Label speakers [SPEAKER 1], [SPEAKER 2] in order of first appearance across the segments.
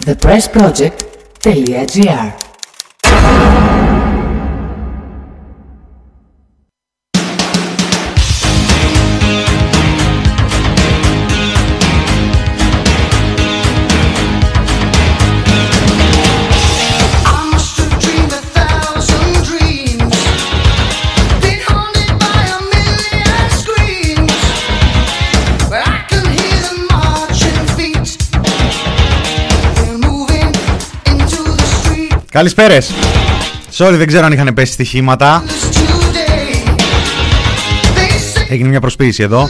[SPEAKER 1] thepressproject.gr
[SPEAKER 2] street
[SPEAKER 3] Καλησπέρες. Sorry, δεν ξέρω αν είχαν πέσει στοιχήματα.
[SPEAKER 2] today. They say
[SPEAKER 3] Έγινε μια προσποίηση εδώ.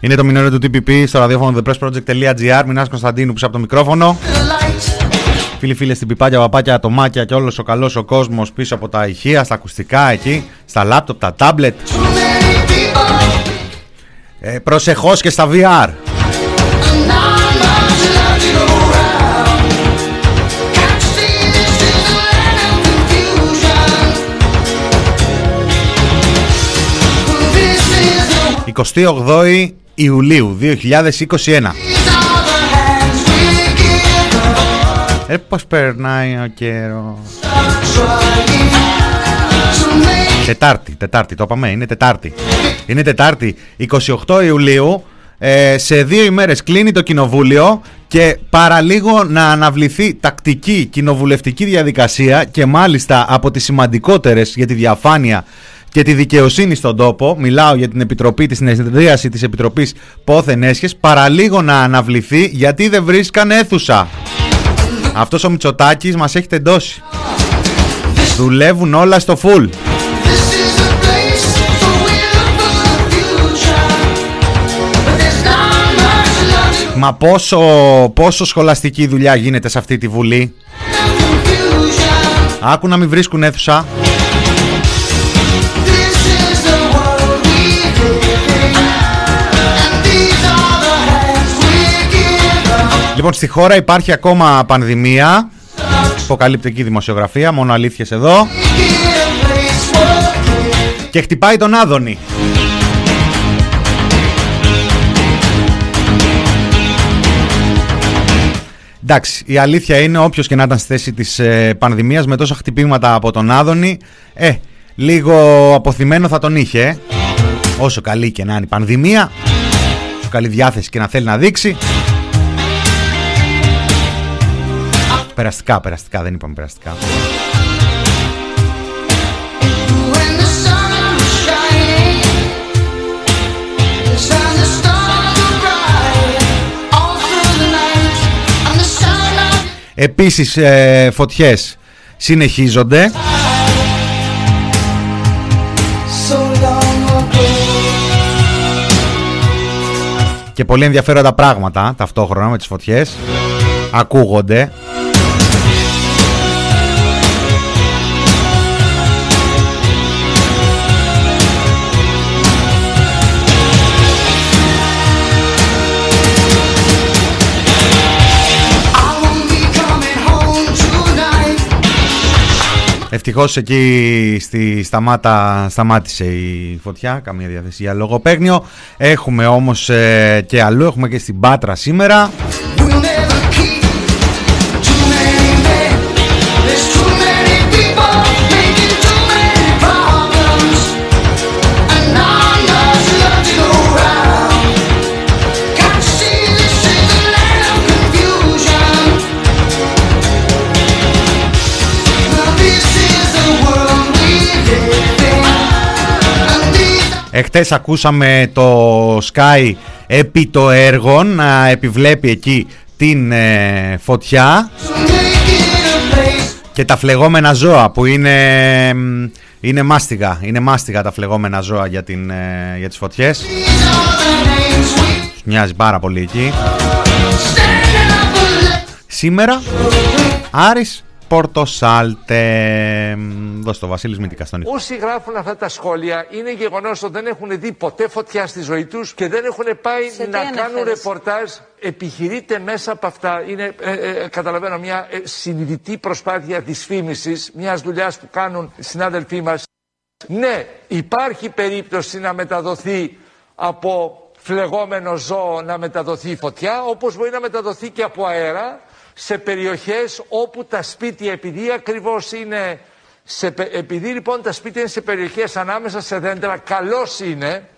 [SPEAKER 3] Είναι το μηνύριο του TPP στο ραδιόφωνο thepressproject.gr. Μινάς Κωνσταντίνου πίσω από το μικρόφωνο.
[SPEAKER 2] the light.
[SPEAKER 3] Φίλοι, φίλες, στην πιπάκια, παπάκια, ατομάκια και όλος ο καλός ο κόσμος πίσω από τα ηχεία, στα ακουστικά εκεί, στα λάπτοπ, τα τάμπλετ.
[SPEAKER 2] Too many people,
[SPEAKER 3] Ε, Προσεχώς και στα VR. 28 Ιουλίου 2021.
[SPEAKER 2] These are the hands we give
[SPEAKER 3] Ε, πώς περνάει ο καιρός.
[SPEAKER 2] trying to make
[SPEAKER 3] Τετάρτη, Τετάρτη, το είπαμε, είναι Τετάρτη. Είναι Τετάρτη, 28 Ιουλίου. Ε, σε δύο ημέρες κλείνει το κοινοβούλιο και παραλίγο να αναβληθεί τακτική κοινοβουλευτική διαδικασία και μάλιστα από τις σημαντικότερες για τη διαφάνεια και τη δικαιοσύνη στον τόπο, μιλάω για την Επιτροπή, τη συνεδρίαση της Επιτροπής Πόθεν Έσχες, παραλίγο να αναβληθεί γιατί δεν βρίσκαν αίθουσα. Αυτός ο Μητσοτάκης μας έχει τεντώσει. Δουλεύουν όλα στο full.
[SPEAKER 2] This is a place for will for the future. But there's not much love to
[SPEAKER 3] Μα πόσο, πόσο σχολαστική δουλειά γίνεται σε αυτή τη Βουλή.
[SPEAKER 2] confusion.
[SPEAKER 3] Άκου να μην βρίσκουν αίθουσα. Λοιπόν, στη χώρα υπάρχει ακόμα πανδημία. Αποκαλυπτική δημοσιογραφία, μόνο αλήθειες εδώ.
[SPEAKER 2] Give place for
[SPEAKER 3] Και χτυπάει τον Άδωνη. Εντάξει, η αλήθεια είναι όποιος και να ήταν στη θέση της ε, πανδημίας με τόσα χτυπήματα από τον Άδωνη, ε, λίγο αποθυμένο θα τον είχε. ε. Όσο καλή και να είναι η πανδημία, όσο καλή διάθεση και να θέλει να δείξει. Περαστικά, περαστικά, δεν είπαμε περαστικά.
[SPEAKER 2] When the sun is
[SPEAKER 3] και πολύ ενδιαφέροντα πράγματα ταυτόχρονα με τις φωτιές. Ακούγονται Ευτυχώς εκεί στη σταμάτα σταμάτησε η φωτιά καμία διάθεση για λογοπαίγνιο. Έχουμε όμως ε, και αλλού έχουμε και στην Πάτρα σήμερα Εχθές ακούσαμε το Sky επί το έργο να επιβλέπει εκεί την ε, φωτιά
[SPEAKER 2] to make it a place.
[SPEAKER 3] και τα φλεγόμενα ζώα που είναι, μ, είναι μάστιγα. Είναι μάστιγα τα φλεγόμενα ζώα για, την, ε, για τις φωτιές.
[SPEAKER 2] These are the names we
[SPEAKER 3] Τους Μοιάζει πάρα πολύ εκεί.
[SPEAKER 2] standing up for left.
[SPEAKER 3] Σήμερα Άρης Πορτοσάλτε. Μ, Δώσ' το Βασίλης Μητικά στον ήχο.
[SPEAKER 4] Όσοι γράφουν αυτά τα σχόλια είναι γεγονός ότι δεν έχουν δει ποτέ φωτιά στη ζωή τους και δεν έχουν πάει
[SPEAKER 5] Σε τι
[SPEAKER 4] να κάνουν
[SPEAKER 5] αναφέρεσαι;
[SPEAKER 4] ρεπορτάζ. Επιχειρείται μέσα από αυτά, είναι, ε, ε, καταλαβαίνω, μια ε, συνειδητή προσπάθεια δυσφήμισης μιας δουλειάς που κάνουν οι συνάδελφοί μας. Ναι, υπάρχει περίπτωση να μεταδοθεί από φλεγόμενο ζώο να μεταδοθεί η φωτιά, όπως μπορεί να μεταδοθεί και από αέρα, σε περιοχές όπου τα σπίτια επειδή ακριβώς είναι σε, πε- επειδή λοιπόν τα σπίτια είναι σε περιοχές ανάμεσα σε δέντρα καλώς είναι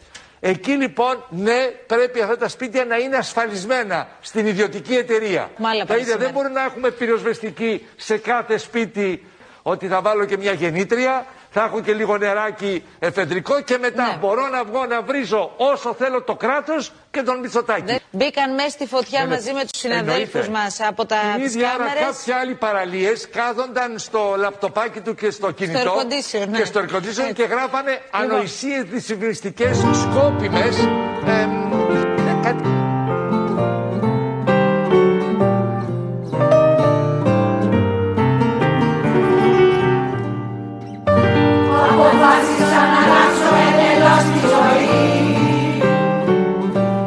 [SPEAKER 4] εκεί λοιπόν ναι πρέπει αυτά τα σπίτια να είναι ασφαλισμένα στην ιδιωτική εταιρεία
[SPEAKER 5] Μάλα
[SPEAKER 4] τα ίδια δεν
[SPEAKER 5] παρασημένα.
[SPEAKER 4] μπορεί να έχουμε πυροσβεστική σε κάθε σπίτι ότι θα βάλω και μια γεννήτρια θα έχω και λίγο νεράκι εφεδρικό και μετά
[SPEAKER 5] Ναι.
[SPEAKER 4] μπορώ να βγω να βρίζω όσο θέλω το κράτος και τον Μητσοτάκη.
[SPEAKER 5] Δεν- Μπήκαν μέσα στη φωτιά
[SPEAKER 4] Ναι, ναι.
[SPEAKER 5] μαζί με τους συναδέλφους
[SPEAKER 4] Εννοείται.
[SPEAKER 5] μας από τα
[SPEAKER 4] Την
[SPEAKER 5] τις
[SPEAKER 4] ίδια ώρα
[SPEAKER 5] κάμερες.
[SPEAKER 4] κάποιοι άλλοι παραλίες κάθονταν στο λαπτοπάκι του και στο κινητό
[SPEAKER 5] air condition, ναι.
[SPEAKER 4] και στο air condition
[SPEAKER 5] Έτσι.
[SPEAKER 4] και γράφανε
[SPEAKER 5] Λοιπόν.
[SPEAKER 4] ανοησίες δυσυμβριστικές σκόπιμες εμ, ε,
[SPEAKER 6] Αποφάσισα να αλλάξω εντελώς τη ζωή.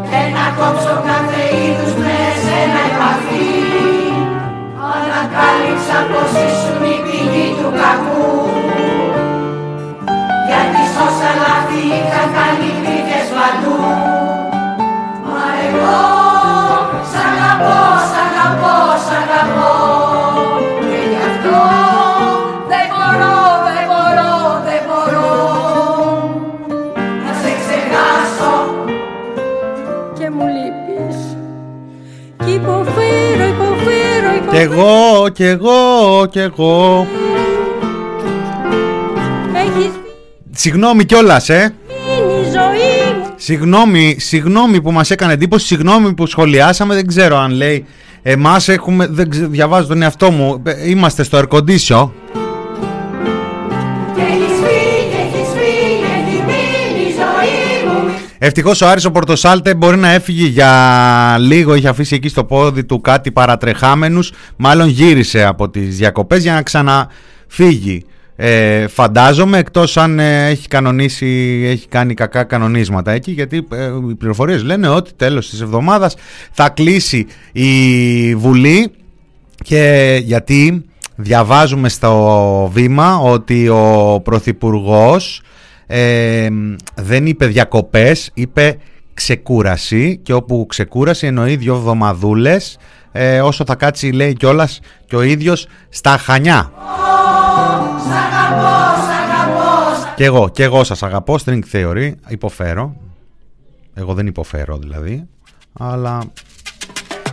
[SPEAKER 6] Και να κόψω κάθε είδους με επαφή. Ανακάλυψα πως ήσουν η πηγή του κακού. Γιατί σώσα λάθη είχα κάνει εγώ,
[SPEAKER 7] κι
[SPEAKER 3] εγώ, κι εγώ.
[SPEAKER 7] Έχεις
[SPEAKER 3] Συγγνώμη κιόλας, ε.
[SPEAKER 7] μείνει η ζωή μου
[SPEAKER 3] Συγγνώμη, συγγνώμη που μας έκανε εντύπωση, συγγνώμη που σχολιάσαμε, δεν ξέρω αν λέει εμάς έχουμε, δεν ξε- διαβάζω τον εαυτό μου, ε, είμαστε στο air condition. Ευτυχώς ο Άρης ο Πορτοσάλτε μπορεί να έφυγε για λίγο. Είχε αφήσει εκεί στο πόδι του κάτι παρατρεχάμενους. Μάλλον γύρισε από τις διακοπές για να ξαναφύγει. Ε, φαντάζομαι εκτός αν ε, έχει κανονίσει, έχει κάνει κακά κανονίσματα εκεί γιατί ε, οι πληροφορίες λένε ότι τέλος της εβδομάδας θα κλείσει η Βουλή και γιατί διαβάζουμε στο βήμα ότι ο Πρωθυπουργός ε, δεν είπε διακοπές, είπε ξεκούραση και όπου ξεκούραση εννοεί δύο εβδομαδούλες ε, όσο θα κάτσει λέει κιόλας και ο ίδιος στα Χανιά. Και εγώ, και εγώ σας αγαπώ, string theory, υποφέρω. Εγώ δεν υποφέρω δηλαδή, αλλά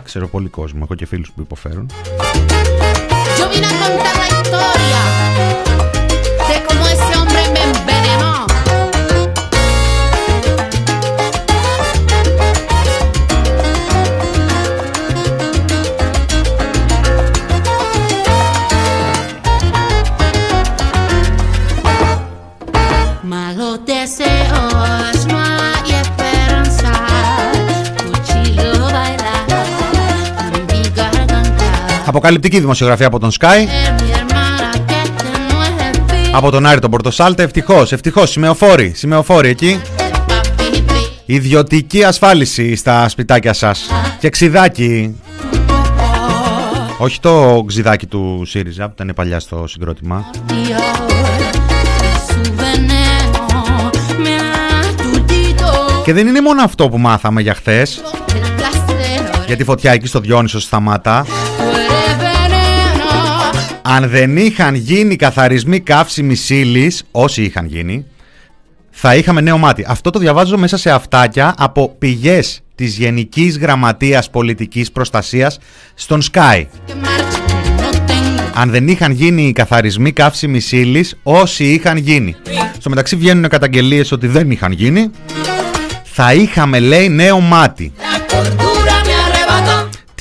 [SPEAKER 3] ξέρω πολύ κόσμο, έχω και φίλους που υποφέρουν.
[SPEAKER 8] Yo vine a contar la historia
[SPEAKER 3] Αποκαλυπτική δημοσιογραφία από τον Sky,
[SPEAKER 8] Mi hermana que este no es el fin.
[SPEAKER 3] από τον Άρη τον Πορτοσάλτε, ευτυχώς, ευτυχώς, σημεοφόροι, σημεοφόροι εκεί.
[SPEAKER 8] Papi,
[SPEAKER 3] Ιδιωτική ασφάλιση στα σπιτάκια σας και ξιδάκι. Όχι το ξιδάκι του ΣΥΡΙΖΑ που ήταν παλιά στο συγκρότημα.
[SPEAKER 8] Dios, y su veneno me ha aturdido.
[SPEAKER 3] Και δεν είναι μόνο αυτό που μάθαμε για χθες,
[SPEAKER 8] El placer
[SPEAKER 3] για τη φωτιά εκεί στο Διόνυσο Σταμάτα.
[SPEAKER 8] Fuere veneno.
[SPEAKER 3] Αν δεν είχαν γίνει καθαρισμοί καύσιμης ύλης, όσοι είχαν γίνει, θα είχαμε νέο μάτι. Αυτό το διαβάζω μέσα σε αυτάκια από πηγές της Γενικής Γραμματείας Πολιτικής Προστασίας στον Sky.
[SPEAKER 8] Que marche, no tengo.
[SPEAKER 3] Αν δεν είχαν γίνει οι καθαρισμοί καύσιμης ύλης, όσοι είχαν γίνει. Στο μεταξύ βγαίνουν καταγγελίες ότι δεν είχαν γίνει. Θα είχαμε, λέει, νέο μάτι.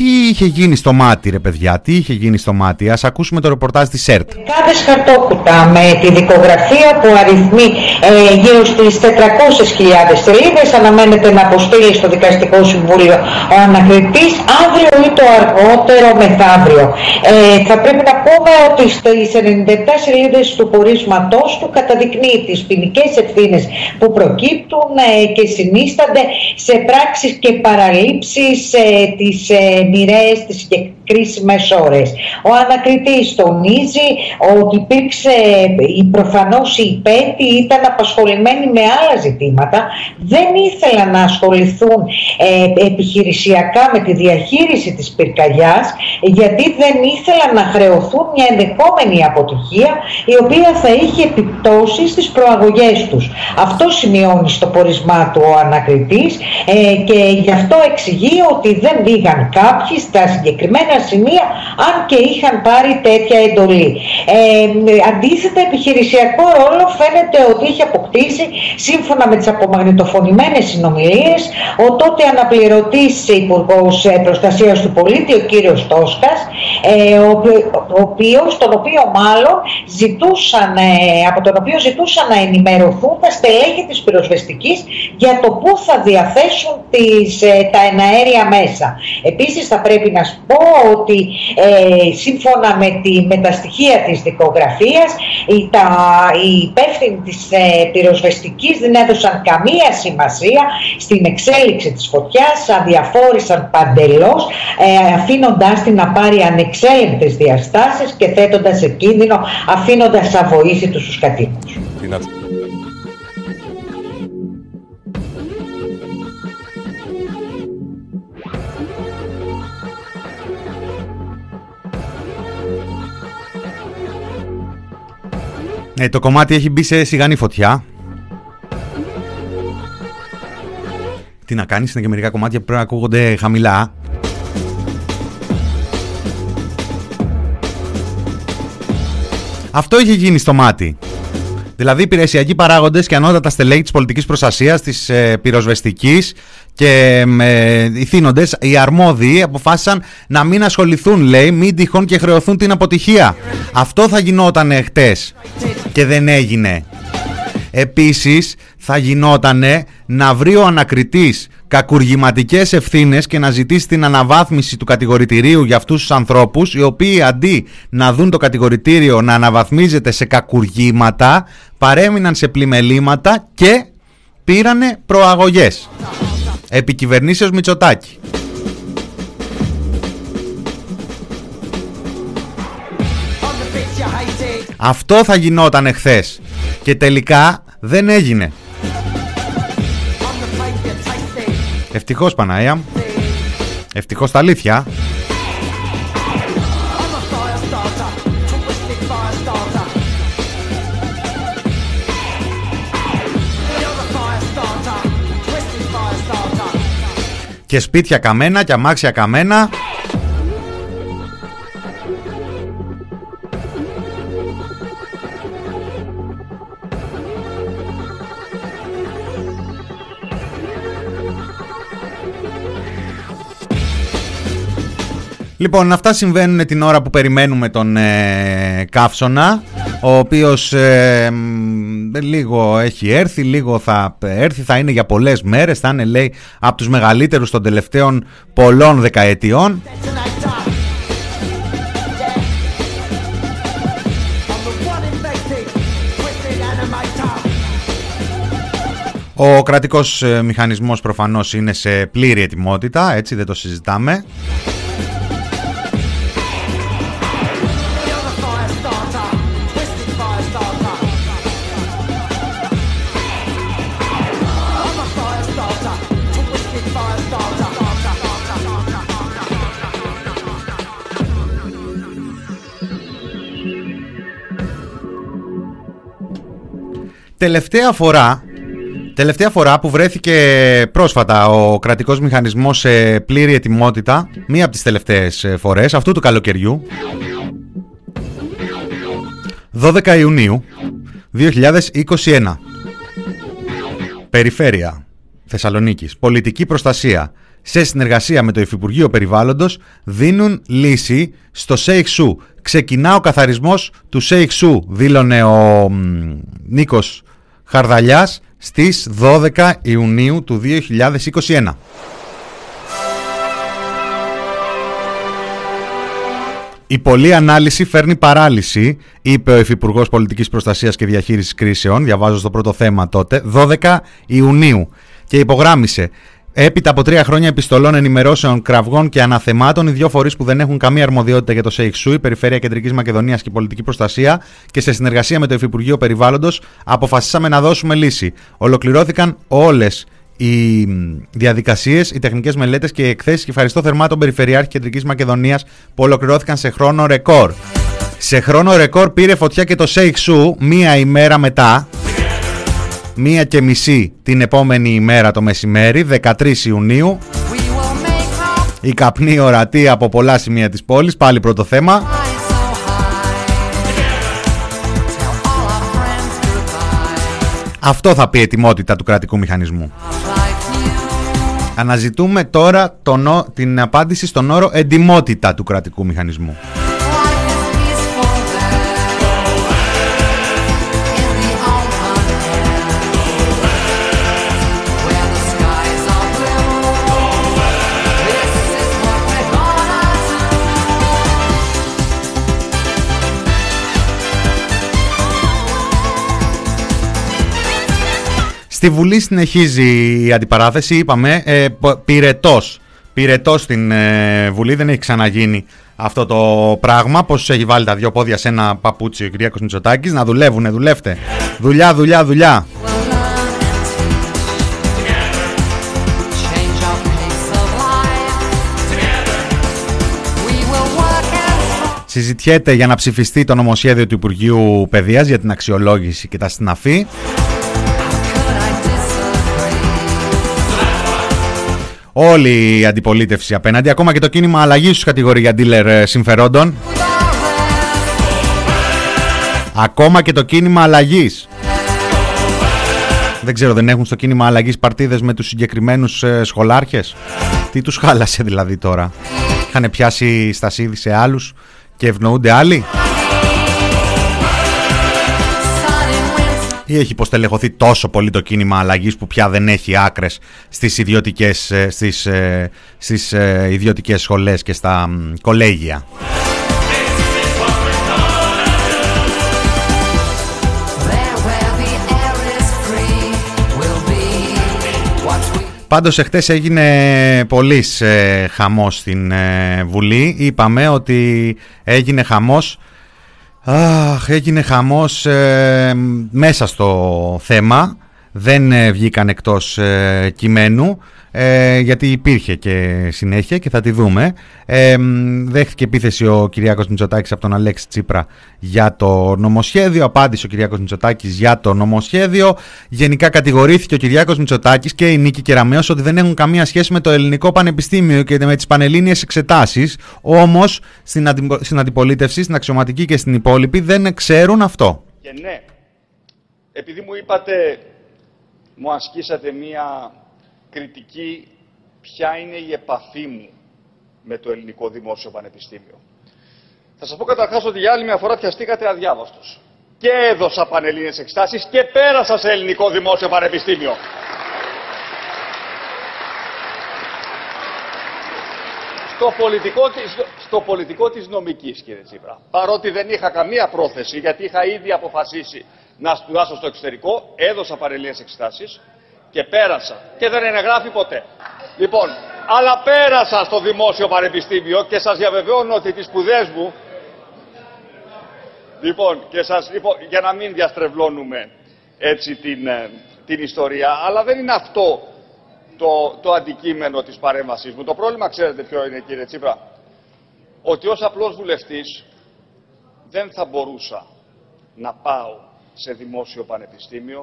[SPEAKER 3] Τι είχε γίνει στο μάτι, ρε παιδιά, τι είχε γίνει στο μάτι; Ας ακούσουμε το ρεπορτάζ της ΕΡΤ.
[SPEAKER 9] Κάδες χαρτόκουτα με τη δικογραφία που αριθμεί ε, γύρω στις 400.000 σελίδες αναμένεται να αποστείλει στο Δικαστικό Συμβούλιο ο ανακριτής αύριο ή το αργότερο μεθαύριο. Ε, θα πρέπει να πούμε ότι στις 97 σελίδες του πορίσματός του καταδεικνύει τις ποινικές ευθύνες που προκύπτουν ε, και συνίστανται σε πράξεις και παραλήψεις ε, τις ε, μοιραίες, τις συγκεκ- κρίσιμες ώρες. Ο ανακριτής τονίζει ότι υπήρξε, η προφανώς οι υπέτη ήταν απασχολημένοι με άλλα ζητήματα, δεν ήθελαν να ασχοληθούν ε, επιχειρησιακά με τη διαχείριση της πυρκαγιάς, γιατί δεν ήθελαν να χρεωθούν μια ενδεχόμενη αποτυχία η οποία θα είχε επιπτώσεις στις προαγωγές τους. Αυτό σημειώνει στο πορισμά του ο ανακριτής ε, και γι' αυτό εξηγεί ότι δεν πήγαν κάποιοι στα συγκεκριμένα σημεία αν και είχαν πάρει τέτοια εντολή. Ε, αντίθετα επιχειρησιακό ρόλο φαίνεται ότι είχε αποκτήσει σύμφωνα με τις απομαγνητοφωνημένες συνομιλίες ο τότε αναπληρωτής Υπουργός ε, Προστασίας του Πολίτη ο κύριος Τόσκας ε, ο, οποιο- ο οποίος, τον οποίο μάλλον ζητούσαν, ε, από τον οποίο ζητούσαν να ενημερωθούν τα στελέχη της πυροσβεστικής για το πού θα διαθέσουν τις, ε, τα εναέρια μέσα. Επίσης θα πρέπει να σου πω ότι ε, σύμφωνα με, τη, με τα στοιχεία της δικογραφίας οι, τα, οι υπεύθυνοι της ε, πυροσβεστικής δεν έδωσαν καμία σημασία στην εξέλιξη της φωτιάς, αδιαφόρησαν παντελώς ε, αφήνοντάς την να πάρει ανεξέλεγκτες διαστάσεις και θέτοντας σε κίνδυνο αφήνοντας αβοήθητους τους κατοίκους.
[SPEAKER 3] Ε, το κομμάτι έχει μπει σε σιγανή φωτιά. Τι να κάνεις, είναι και μερικά κομμάτια που πρέπει να ακούγονται χαμηλά. Αυτό είχε γίνει στο μάτι. Δηλαδή, υπηρεσιακοί παράγοντες και ανώτατα στελέχη της πολιτικής προστασίας, της ε, πυροσβεστικής και ε, οι θύνοντες, οι αρμόδιοι, αποφάσισαν να μην ασχοληθούν, λέει, μην τυχόν και χρεωθούν την αποτυχία. Αυτό θα γινόταν χτες και δεν έγινε. Επίσης θα γινότανε να βρει ο ανακριτής κακουργηματικές ευθύνες και να ζητήσει την αναβάθμιση του κατηγορητηρίου για αυτούς τους ανθρώπους οι οποίοι αντί να δουν το κατηγορητήριο να αναβαθμίζεται σε κακουργήματα παρέμειναν σε πλημελήματα και πήρανε προαγωγές. Επικυβερνήσεως Μητσοτάκη. Αυτό θα γινόταν εχθές και τελικά δεν έγινε. Ευτυχώς Παναία. Ευτυχώς τα αλήθεια. Και σπίτια καμένα και αμάξια καμένα. Λοιπόν, αυτά συμβαίνουν την ώρα που περιμένουμε τον ε, Καύσωνα, ο οποίος ε, μ, λίγο έχει έρθει, λίγο θα έρθει, θα είναι για πολλές μέρες, θα είναι λέει από τους μεγαλύτερους των τελευταίων πολλών δεκαετιών. Ο κρατικός ε, μηχανισμός προφανώς είναι σε πλήρη ετοιμότητα, έτσι δεν το συζητάμε. Τελευταία φορά, τελευταία φορά που βρέθηκε πρόσφατα ο κρατικός μηχανισμός σε πλήρη ετοιμότητα, μία από τις τελευταίες ε, φορές, αυτού του καλοκαιριού, 12 Ιουνίου 2021. Περιφέρεια Θεσσαλονίκης. Πολιτική προστασία. Σε συνεργασία με το Υφυπουργείο Περιβάλλοντος δίνουν λύση στο Σέιχ Σου. Ξεκινά ο καθαρισμός του Σέιχ Σου, δήλωνε ο μ, Νίκος Χαρδαλιάς στις 12 Ιουνίου του 2021. Η πολλή ανάλυση φέρνει παράλυση, είπε ο Υφυπουργός Πολιτικής Προστασίας και Διαχείρισης Κρίσεων. Διαβάζω στο πρώτο θέμα τότε, 12 Ιουνίου. Και υπογράμμισε. Έπειτα από τρία χρόνια επιστολών, ενημερώσεων, κραυγών και αναθεμάτων, οι δύο φορείς που δεν έχουν καμία αρμοδιότητα για το ΣΕΙΧΣΟΥ, η Περιφέρεια Κεντρικής Μακεδονίας και η Πολιτική Προστασία, και σε συνεργασία με το Υφυπουργείο Περιβάλλοντος, αποφασίσαμε να δώσουμε λύση. Ολοκληρώθηκαν όλες οι διαδικασίες, οι τεχνικές μελέτες και οι εκθέσεις και ευχαριστώ θερμά τον Περιφερειάρχη Κεντρικής Μακεδονίας που ολοκληρώθηκαν σε χρόνο ρεκόρ. Σε χρόνο ρεκόρ πήρε φωτιά και το ΣΕΙΧΣΟΥ μία ημέρα μετά, μία και μισή την επόμενη ημέρα το μεσημέρι, 13 Ιουνίου. Η καπνή ορατή από πολλά σημεία της πόλης, πάλι πρώτο θέμα. Αυτό θα πει ετοιμότητα του κρατικού μηχανισμού. Αναζητούμε τώρα τον, ο- την απάντηση στον όρο εντιμότητα του κρατικού μηχανισμού. Στη Βουλή συνεχίζει η αντιπαράθεση, είπαμε, ε, π- πυρετός. Πυρετός στην ε, Βουλή, δεν έχει ξαναγίνει αυτό το πράγμα. Πώς έχει βάλει τα δυο πόδια σε ένα παπούτσι ο Κυριάκος Μητσοτάκης, να δουλεύουνε, δουλεύτε. Δουλειά, δουλειά, δουλειά. Συζητιέται για να ψηφιστεί το νομοσχέδιο του Υπουργείου Παιδείας για την αξιολόγηση και τα συναφή. Όλη η αντιπολίτευση απέναντι, ακόμα και το κίνημα αλλαγής τους κατηγορεί για dealer ε, συμφερόντων. Ακόμα και το κίνημα αλλαγής. Δεν ξέρω, δεν έχουν στο κίνημα αλλαγής παρτίδες με τους συγκεκριμένους σχολάρχες; Τι τους χάλασε δηλαδή τώρα; Είχαν πιάσει στασίδι σε άλλους και ευνοούνται άλλοι; Ή έχει υποστελεχωθεί τόσο πολύ το κίνημα αλλαγής που πια δεν έχει άκρες στις ιδιωτικές, ε, στις, ε, στις ε, ιδιωτικές σχολές και στα μ, κολέγια; Πάντως εχθές έγινε πολύς ε, χαμός στην ε, Βουλή. Είπαμε ότι έγινε χαμός Αχ, έγινε χαμός ε, μέσα στο θέμα. Δεν ε, βγήκαν εκτός ε, κειμένου ε, γιατί υπήρχε και συνέχεια και θα τη δούμε. Ε, μ, δέχτηκε επίθεση ο Κυριάκος Μητσοτάκης από τον Αλέξη Τσίπρα για το νομοσχέδιο. Απάντησε ο Κυριάκος Μητσοτάκης για το νομοσχέδιο. Γενικά κατηγορήθηκε ο Κυριάκος Μητσοτάκης και η Νίκη Κεραμέως ότι δεν έχουν καμία σχέση με το ελληνικό πανεπιστήμιο και με τις πανελλήνιες εξετάσεις. Όμως στην, αντι- στην αντιπολίτευση, στην αξιωματική και στην υπόλοιπη δεν ξέρουν αυτό.
[SPEAKER 10] Και ναι, επειδή μου είπατε, μου ασκήσατε μία κριτική ποια είναι η επαφή μου με το ελληνικό δημόσιο πανεπιστήμιο. Θα σας πω καταρχάς ότι για άλλη μια φορά πιαστήκατε αδιάβαστος. Και έδωσα πανελλήνιες εξετάσεις και πέρασα σε ελληνικό δημόσιο πανεπιστήμιο. Στο πολιτικό, της, στο πολιτικό της νομικής, κύριε Τσίπρα. Παρότι δεν είχα καμία πρόθεση, γιατί είχα ήδη αποφασίσει να σπουδάσω στο εξωτερικό, έδωσα παρελίες εξετάσεις και πέρασα. Και δεν ενεγράφει ποτέ. Λοιπόν, αλλά πέρασα στο δημόσιο πανεπιστήμιο και σας διαβεβαιώνω ότι τις σπουδές μου Λοιπόν, και σας, λοιπόν, για να μην διαστρεβλώνουμε έτσι την, ε, την ιστορία, αλλά δεν είναι αυτό το, το αντικείμενο της παρέμβασής μου. Το πρόβλημα ξέρετε ποιο είναι κύριε Τσίπρα. Ότι ως απλός βουλευτής δεν θα μπορούσα να πάω σε δημόσιο πανεπιστήμιο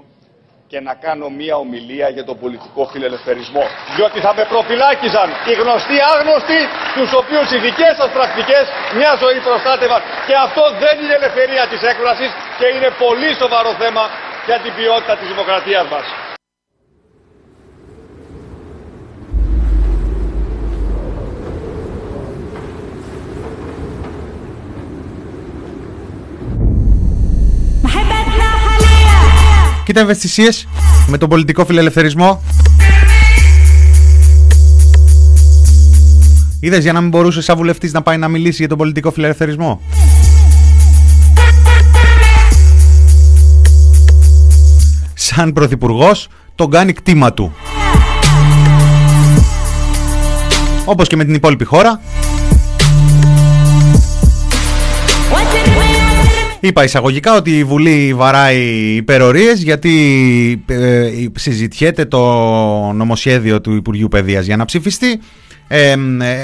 [SPEAKER 10] και να κάνω μία ομιλία για τον πολιτικό φιλελευθερισμό. Διότι θα με προφυλάκιζαν οι γνωστοί άγνωστοι, τους οποίους οι δικές σας πρακτικές μια ζωή προστάτευαν. Και αυτό δεν είναι ελευθερία της έκφρασης και είναι πολύ σοβαρό θέμα για την ποιότητα της δημοκρατίας μας.
[SPEAKER 3] Κοίτα ευαισθησίες με τον πολιτικό φιλελευθερισμό. Είδες για να μην μπορούσε σαν βουλευτής να πάει να μιλήσει για τον πολιτικό φιλελευθερισμό; Σαν πρωθυπουργός τον κάνει κτήμα του. όπως και με την υπόλοιπη χώρα. Είπα εισαγωγικά ότι η Βουλή βαράει υπερορίες γιατί ε, συζητιέται το νομοσχέδιο του Υπουργείου Παιδείας για να ψηφιστεί. Ε,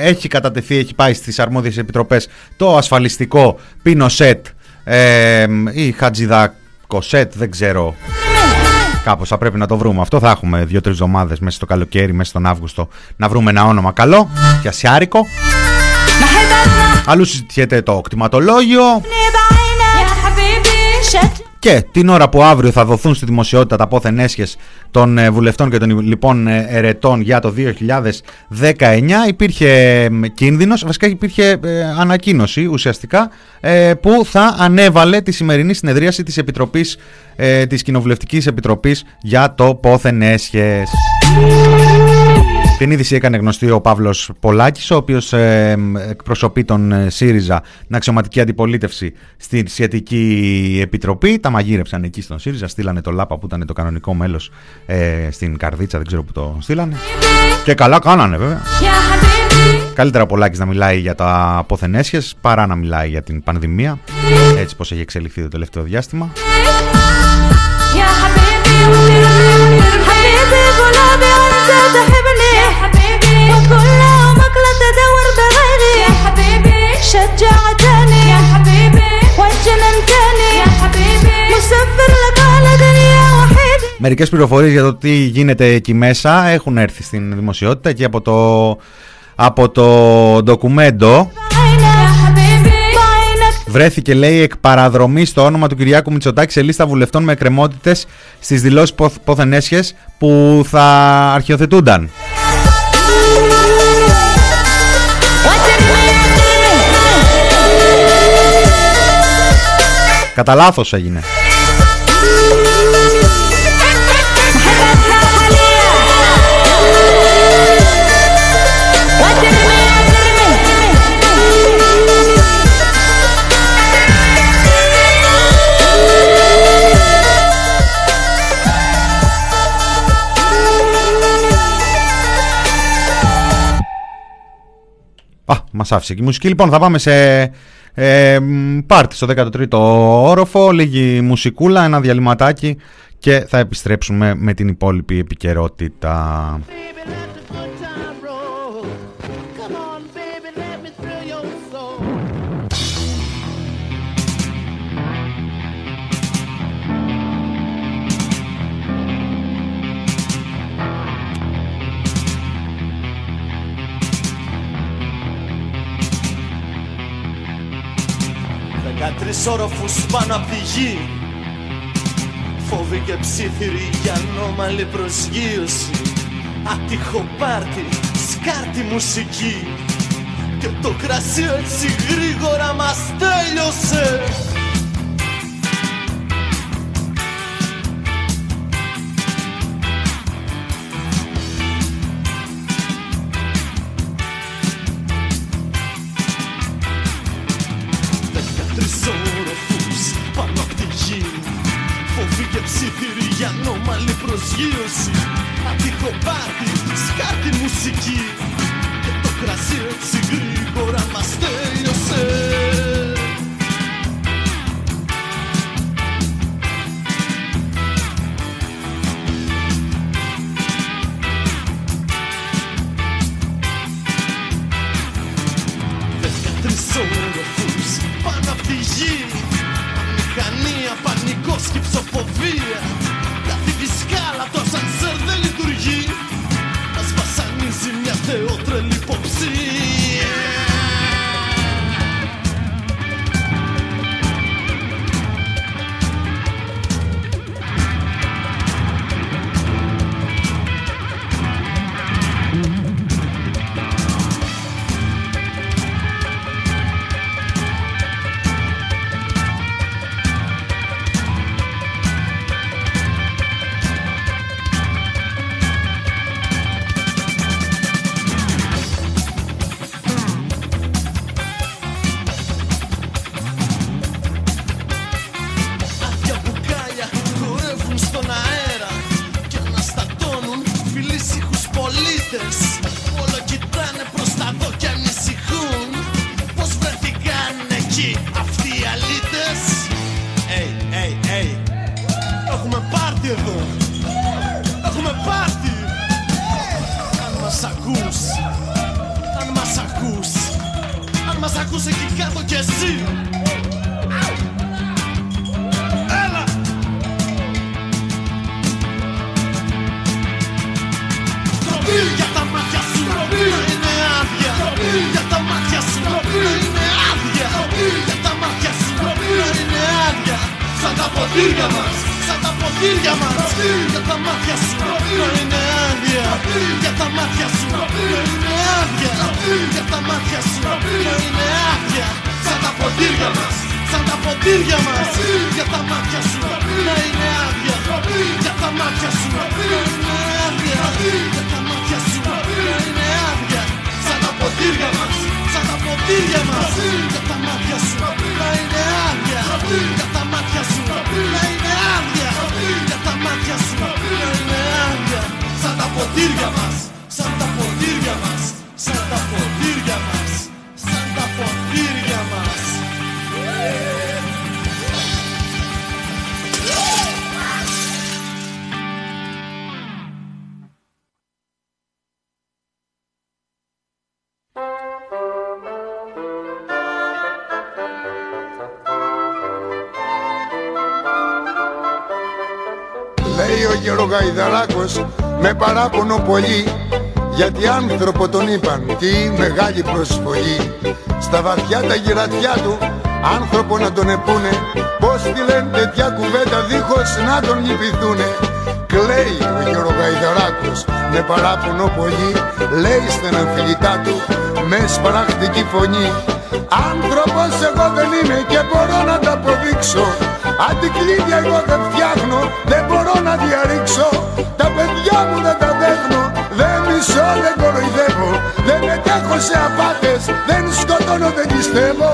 [SPEAKER 3] έχει κατατεθεί, έχει πάει στις αρμόδιες επιτροπές το ασφαλιστικό πινοσέτ ε, ή χατζηδακοσέτ, δεν ξέρω Κάπως θα πρέπει να το βρούμε. Αυτό θα έχουμε δύο-τρεις εβδομάδες μέσα στο καλοκαίρι, μέσα στον Αύγουστο να βρούμε ένα όνομα καλό για σιάρικο. Αλλού συζητιέται το κτηματολόγιο. Και την ώρα που αύριο θα δοθούν στη δημοσιότητα τα πόθεν έσχες των ε, βουλευτών και των λοιπόν ε, ερετών για το 2019 υπήρχε κίνδυνος, βασικά υπήρχε ε, ανακοίνωση ουσιαστικά που θα ανέβαλε τη σημερινή συνεδρίαση της Επιτροπής της Κοινοβουλευτικής Επιτροπής για το πόθεν έσχες. Την είδηση έκανε γνωστή ο Παύλο Πολάκη, ο οποίο ε, εκπροσωπεί τον ε, ΣΥΡΙΖΑ, την αξιωματική αντιπολίτευση στην Σχετική Επιτροπή. Τα μαγείρεψαν εκεί στον ΣΥΡΙΖΑ, στείλανε το ΛΑΠΑ που ήταν το κανονικό μέλο ε, στην Καρδίτσα, δεν ξέρω που το στείλανε. Και καλά κάνανε βέβαια. Καλύτερα ο Πολάκης να μιλάει για τα αποθενέσχε παρά να μιλάει για την πανδημία. Έτσι πως έχει εξελιχθεί το τελευταίο διάστημα.
[SPEAKER 11] شجعتني يا حبيبي وجننتني يا حبيبي مسافر لك على دنيا وحيدي
[SPEAKER 3] Μερικέ πληροφορίε για το τι γίνεται εκεί μέσα έχουν έρθει στην δημοσιότητα και από το, από το ντοκουμέντο. Βρέθηκε, λέει, εκ παραδρομή στο όνομα του Κυριάκου Μητσοτάκη σε λίστα βουλευτών με εκκρεμότητε στι δηλώσει ποθενέσχε που θα αρχιοθετούνταν. Κατά λάθος έγινε. Α, μας άφησε και η μουσική. Λοιπόν, θα πάμε σε ε, πάρτι στο 13ο όροφο, λίγη μουσικούλα, ένα διαλυματάκι και θα επιστρέψουμε με την υπόλοιπη επικαιρότητα.
[SPEAKER 12] Δεκατρεις όροφους πάνω απ' τη γη. Φόβοι και ψήθυροι για ανώμαλη προσγείωση. Άτυχο πάρτι, σκάρτη μουσική. Και το κρασί έτσι γρήγορα μας τέλειωσε για ανώμαλη προσγείωση. Ατύχο πάρτι, σκάρτη μουσική. Και το κρασί έτσι γρήγορα
[SPEAKER 13] Λέει ο γερογαϊδαράκος με παράπονο πολύ γιατί άνθρωπο τον είπαν τι μεγάλη προσφογή Στα βαθιά τα γυρατιά του άνθρωπο να τον επούνε Πως τη λένε τέτοια κουβέντα δίχως να τον λυπηθούνε. Κλαίει ο γερογαϊδαράκος με παράπονο πολύ Λέει στεναμφιλητά του με σπαραχτική φωνή. Άνθρωπος εγώ δεν είμαι και μπορώ να τα αποδείξω Αντικλείδια εγώ δεν φτιάχνω, δεν μπορώ να διαρρήξω. Τα παιδιά μου δεν τα δέχνω, δεν μισώ, δεν κοροϊδεύω. Δεν μετέχω σε απάτες, δεν σκοτώνω, δεν πιστεύω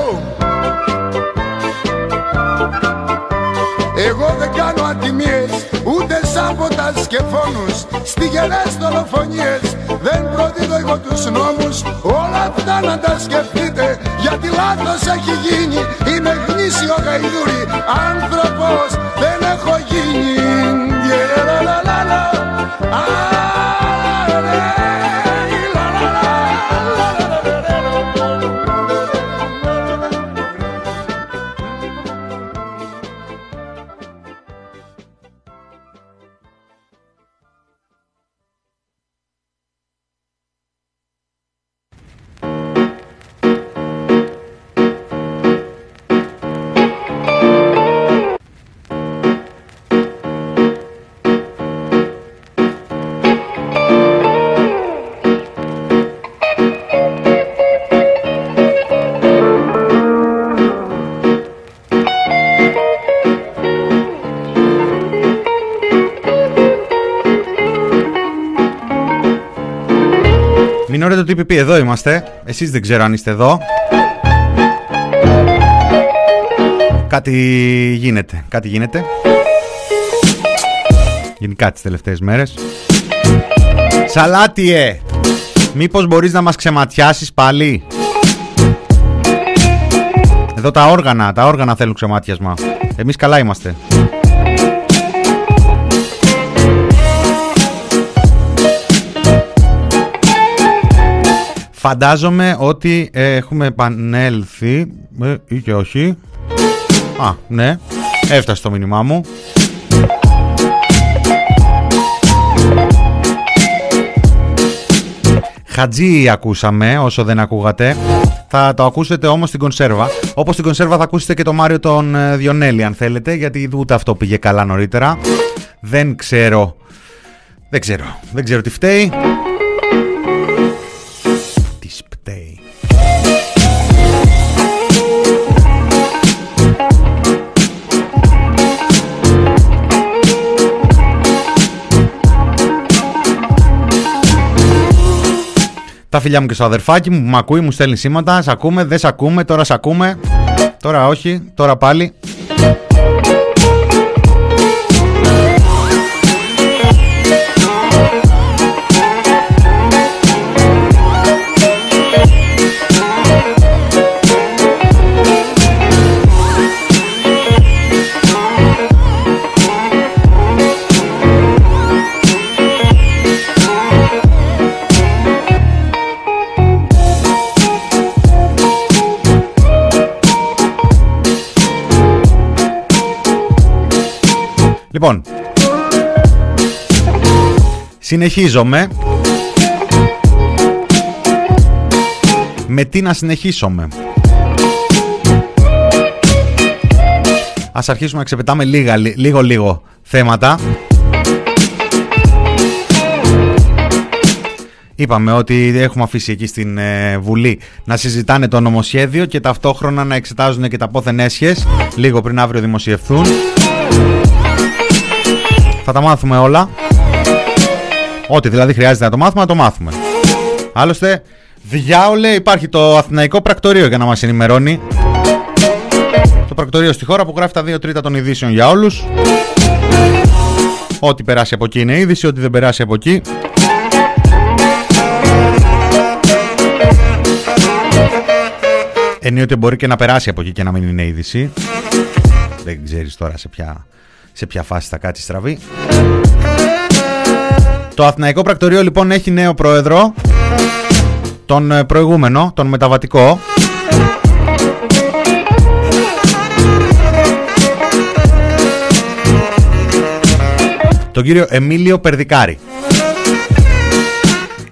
[SPEAKER 13] Εγώ δεν κάνω ατιμίες, ούτε σάμποτας και φόνους. Στιγερές δολοφονίες, δεν προδίδω εγώ τους νόμους Όλα αυτά να τα σκεφτείτε, γιατί λάθος έχει γίνει. Είμαι γνήσιο γαϊδούρι, άνθρωπος δεν έχω γίνει. Γεραλαλαλα. Α, ρε,
[SPEAKER 3] Μην ωραίτε το TPP, εδώ είμαστε. Εσείς δεν ξέρω αν είστε εδώ. Κάτι γίνεται, κάτι γίνεται. Γενικά τις τελευταίες μέρες. Σαλάτιε! Μήπως μπορείς να μας ξεματιάσεις πάλι; Εδώ τα όργανα, τα όργανα θέλουν ξεμάτιασμα. Εμείς καλά είμαστε. Φαντάζομαι ότι ε, έχουμε επανέλθει ε, ή και όχι. Α, ναι. Έφτασε το μήνυμά μου. Χατζή ακούσαμε όσο δεν ακούγατε. Θα το ακούσετε όμως στην κονσέρβα. Όπως στην κονσέρβα θα ακούσετε και το Μάριο τον ε, Διονέλη αν θέλετε γιατί ούτε αυτό πήγε καλά νωρίτερα. Δεν ξέρω. Δεν ξέρω. Δεν ξέρω τι φταίει. Τα φιλιά μου και στο αδερφάκι μου που με ακούει, μου στέλνει σήματα. Σ' ακούμε, δεν σ' ακούμε, τώρα σ' ακούμε. Τώρα όχι, τώρα πάλι. Λοιπόν, συνεχίζομαι. Με τι να συνεχίσουμε; Ας αρχίσουμε να ξεπετάμε λίγα, λι- λίγο λίγο θέματα. Είπαμε ότι έχουμε αφήσει εκεί στην ε, Βουλή να συζητάνε το νομοσχέδιο και ταυτόχρονα να εξετάζουν και τα πόθεν έσχες λίγο πριν αύριο δημοσιευθούν. Θα τα μάθουμε όλα. Ό,τι δηλαδή χρειάζεται να το μάθουμε, να το μάθουμε. Άλλωστε, διάολε υπάρχει το Αθηναϊκό Πρακτορείο για να μας ενημερώνει. Το πρακτορείο στη χώρα που γράφει τα 2 τρίτα των ειδήσεων για όλους. Ό,τι περάσει από εκεί είναι είδηση, ό,τι δεν περάσει από εκεί. Ενίοτε μπορεί και να περάσει από εκεί και να μην είναι είδηση. Δεν ξέρεις τώρα σε ποια, σε ποια φάση θα κάτσει στραβή. Το Αθηναϊκό Πρακτορείο λοιπόν έχει νέο πρόεδρο. Τον ε, προηγούμενο, τον μεταβατικό. Τον κύριο Εμίλιο Περδικάρη.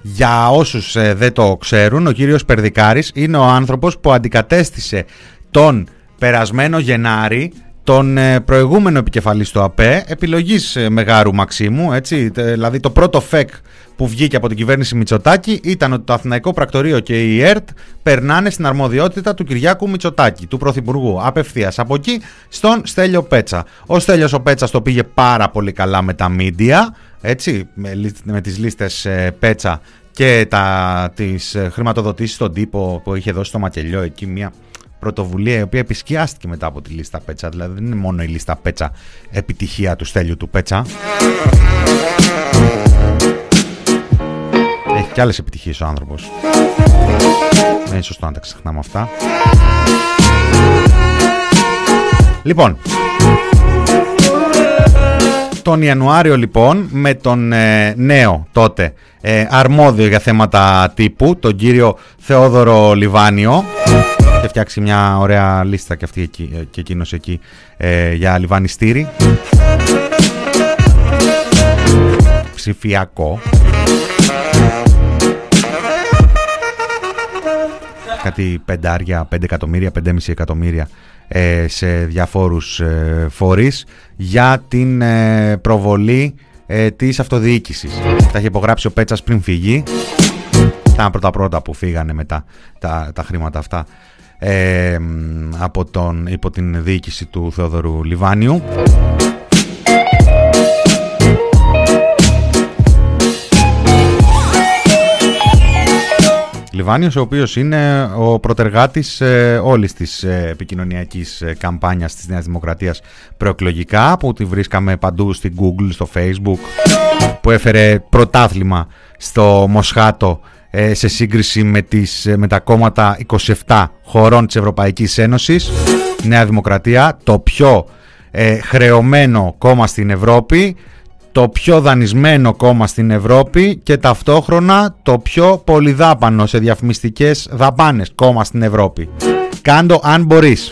[SPEAKER 3] Για όσους ε, δεν το ξέρουν, ο κύριος Περδικάρης είναι ο άνθρωπος που αντικατέστησε τον περασμένο Γενάρη τον ε, προηγούμενο επικεφαλής του ΑΠΕ, επιλογής ε, Μεγάρου Μαξίμου, έτσι, τε- δηλαδή το πρώτο ΦΕΚ που βγήκε από την κυβέρνηση Μητσοτάκη ήταν ότι το Αθηναϊκό Πρακτορείο και η ΕΡΤ περνάνε στην αρμοδιότητα του Κυριάκου Μητσοτάκη, του Πρωθυπουργού, απευθείας από εκεί στον Στέλιο Πέτσα. Ο Στέλιος ο Πέτσας το πήγε πάρα πολύ καλά με τα μίντια, έτσι, με, λι- με τις λίστες ε, Πέτσα και τα, τις ε, χρηματοδοτήσεις στον τύπο που είχε δώσει στο Μακελιό εκεί μια πρωτοβουλία η οποία επισκιάστηκε μετά από τη λίστα Πέτσα. Δηλαδή δεν είναι μόνο η λίστα Πέτσα επιτυχία του Στέλιου του Πέτσα. Έχει και άλλες επιτυχίες ο άνθρωπος. Δεν είναι σωστό να τα ξεχνάμε αυτά. Λοιπόν, τον Ιανουάριο λοιπόν με τον ε, νέο τότε ε, αρμόδιο για θέματα τύπου, τον κύριο Θεόδωρο Λιβάνιο. Είχε φτιάξει μια ωραία λίστα και, αυτή εκεί, ε, και εκείνος εκεί ε, για λιβανιστήρι. Ψηφιακό. Κάτι πεντάρια, πέντε εκατομμύρια, πεντέμιση εκατομμύρια ε, σε διαφόρους ε, φορείς για την ε, προβολή ε, της αυτοδιοίκησης. Τα είχε υπογράψει ο Πέτσας πριν φύγει. Ήταν πρώτα πρώτα που φύγανε μετά τα, τα χρήματα αυτά ε, μ, από τον, υπό την διοίκηση του Θεοδωρού Λιβάνιου. Λιβάνιος ο οποίος είναι ο προτεργάτης ε, όλης της ε, επικοινωνιακής ε, καμπάνιας της Νέας Δημοκρατίας προεκλογικά που τη βρίσκαμε παντού στην Google, στο Facebook που έφερε πρωτάθλημα στο Μοσχάτο ε, σε σύγκριση με, τις, ε, με τα κόμματα 27 χωρών της Ευρωπαϊκής Ένωσης. Νέα Δημοκρατία, το πιο ε, χρεωμένο κόμμα στην Ευρώπη το πιο δανεισμένο κόμμα στην Ευρώπη και ταυτόχρονα το πιο πολυδάπανο σε διαφημιστικές δαπάνες κόμμα στην Ευρώπη. Κάντο αν μπορείς.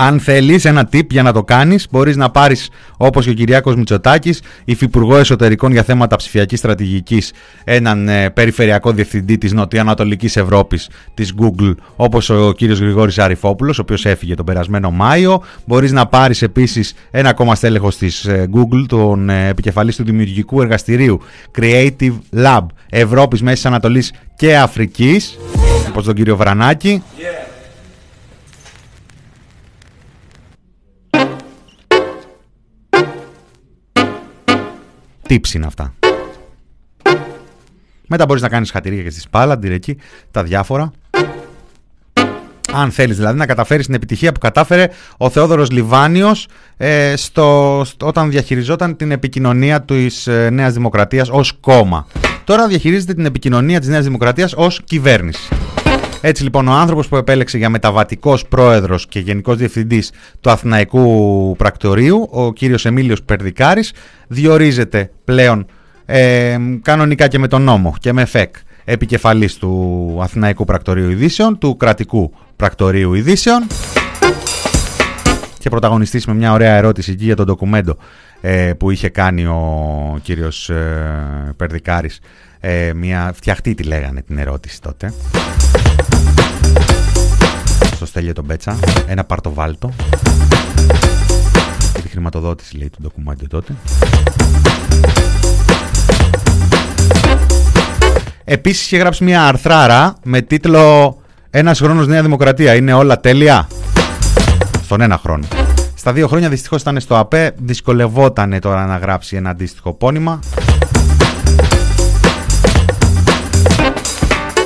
[SPEAKER 3] Αν θέλεις ένα tip για να το κάνεις, μπορείς να πάρεις όπως και ο Κυριάκος Μητσοτάκης, υφυπουργό εσωτερικών για θέματα ψηφιακής στρατηγικής, έναν ε, περιφερειακό διευθυντή της Νοτιοανατολικής Ευρώπης της Google, όπως ο κύριος Γρηγόρης Αριφόπουλος, ο οποίος έφυγε τον περασμένο Μάιο. Μπορείς να πάρεις επίσης ένα ακόμα στέλεχος της ε, Google, τον ε, επικεφαλής του δημιουργικού εργαστηρίου Creative Lab Ευρώπης, Μέσης Ανατολής και Αφρικής, όπως τον κύριο Βρανάκη. Tips είναι αυτά. Μετά μπορείς να κάνεις χατηρία και στη Σπάλαντι εκεί, τα διάφορα. Αν θέλεις δηλαδή να καταφέρεις την επιτυχία που κατάφερε ο Θεόδωρος Λιβάνιος ε, στο, στο- όταν διαχειριζόταν την επικοινωνία της ε, Νέας Δημοκρατίας ως κόμμα. Τώρα διαχειρίζεται την επικοινωνία της Νέας Δημοκρατίας ως κυβέρνηση. Έτσι λοιπόν ο άνθρωπος που επέλεξε για μεταβατικός πρόεδρος και γενικός διευθυντής του Αθηναϊκού Πρακτορείου, ο κύριος Εμίλιος Περδικάρης, διορίζεται πλέον ε, κανονικά και με τον νόμο και με ΦΕΚ επικεφαλής του Αθηναϊκού Πρακτορείου Ειδήσεων, του κρατικού Πρακτορείου Ειδήσεων και πρωταγωνιστήσει με μια ωραία ερώτηση εκεί για το ντοκουμέντο ε, που είχε κάνει ο κύριος ε, Περδικάρης. Ε, μια φτιαχτή τη λέγανε την ερώτηση τότε. Στο Στέλιο τον Πέτσα. Ένα παρτοβάλτο. Και τη χρηματοδότηση λέει του ντοκουμέντο τότε. Επίσης είχε γράψει μια αρθράρα με τίτλο «Ένας χρόνος Νέα Δημοκρατία, είναι όλα τέλεια» στον ένα χρόνο. Στα δύο χρόνια δυστυχώς ήταν στο ΑΠΕ, δυσκολευόταν τώρα να γράψει ένα αντίστοιχο πόνημα.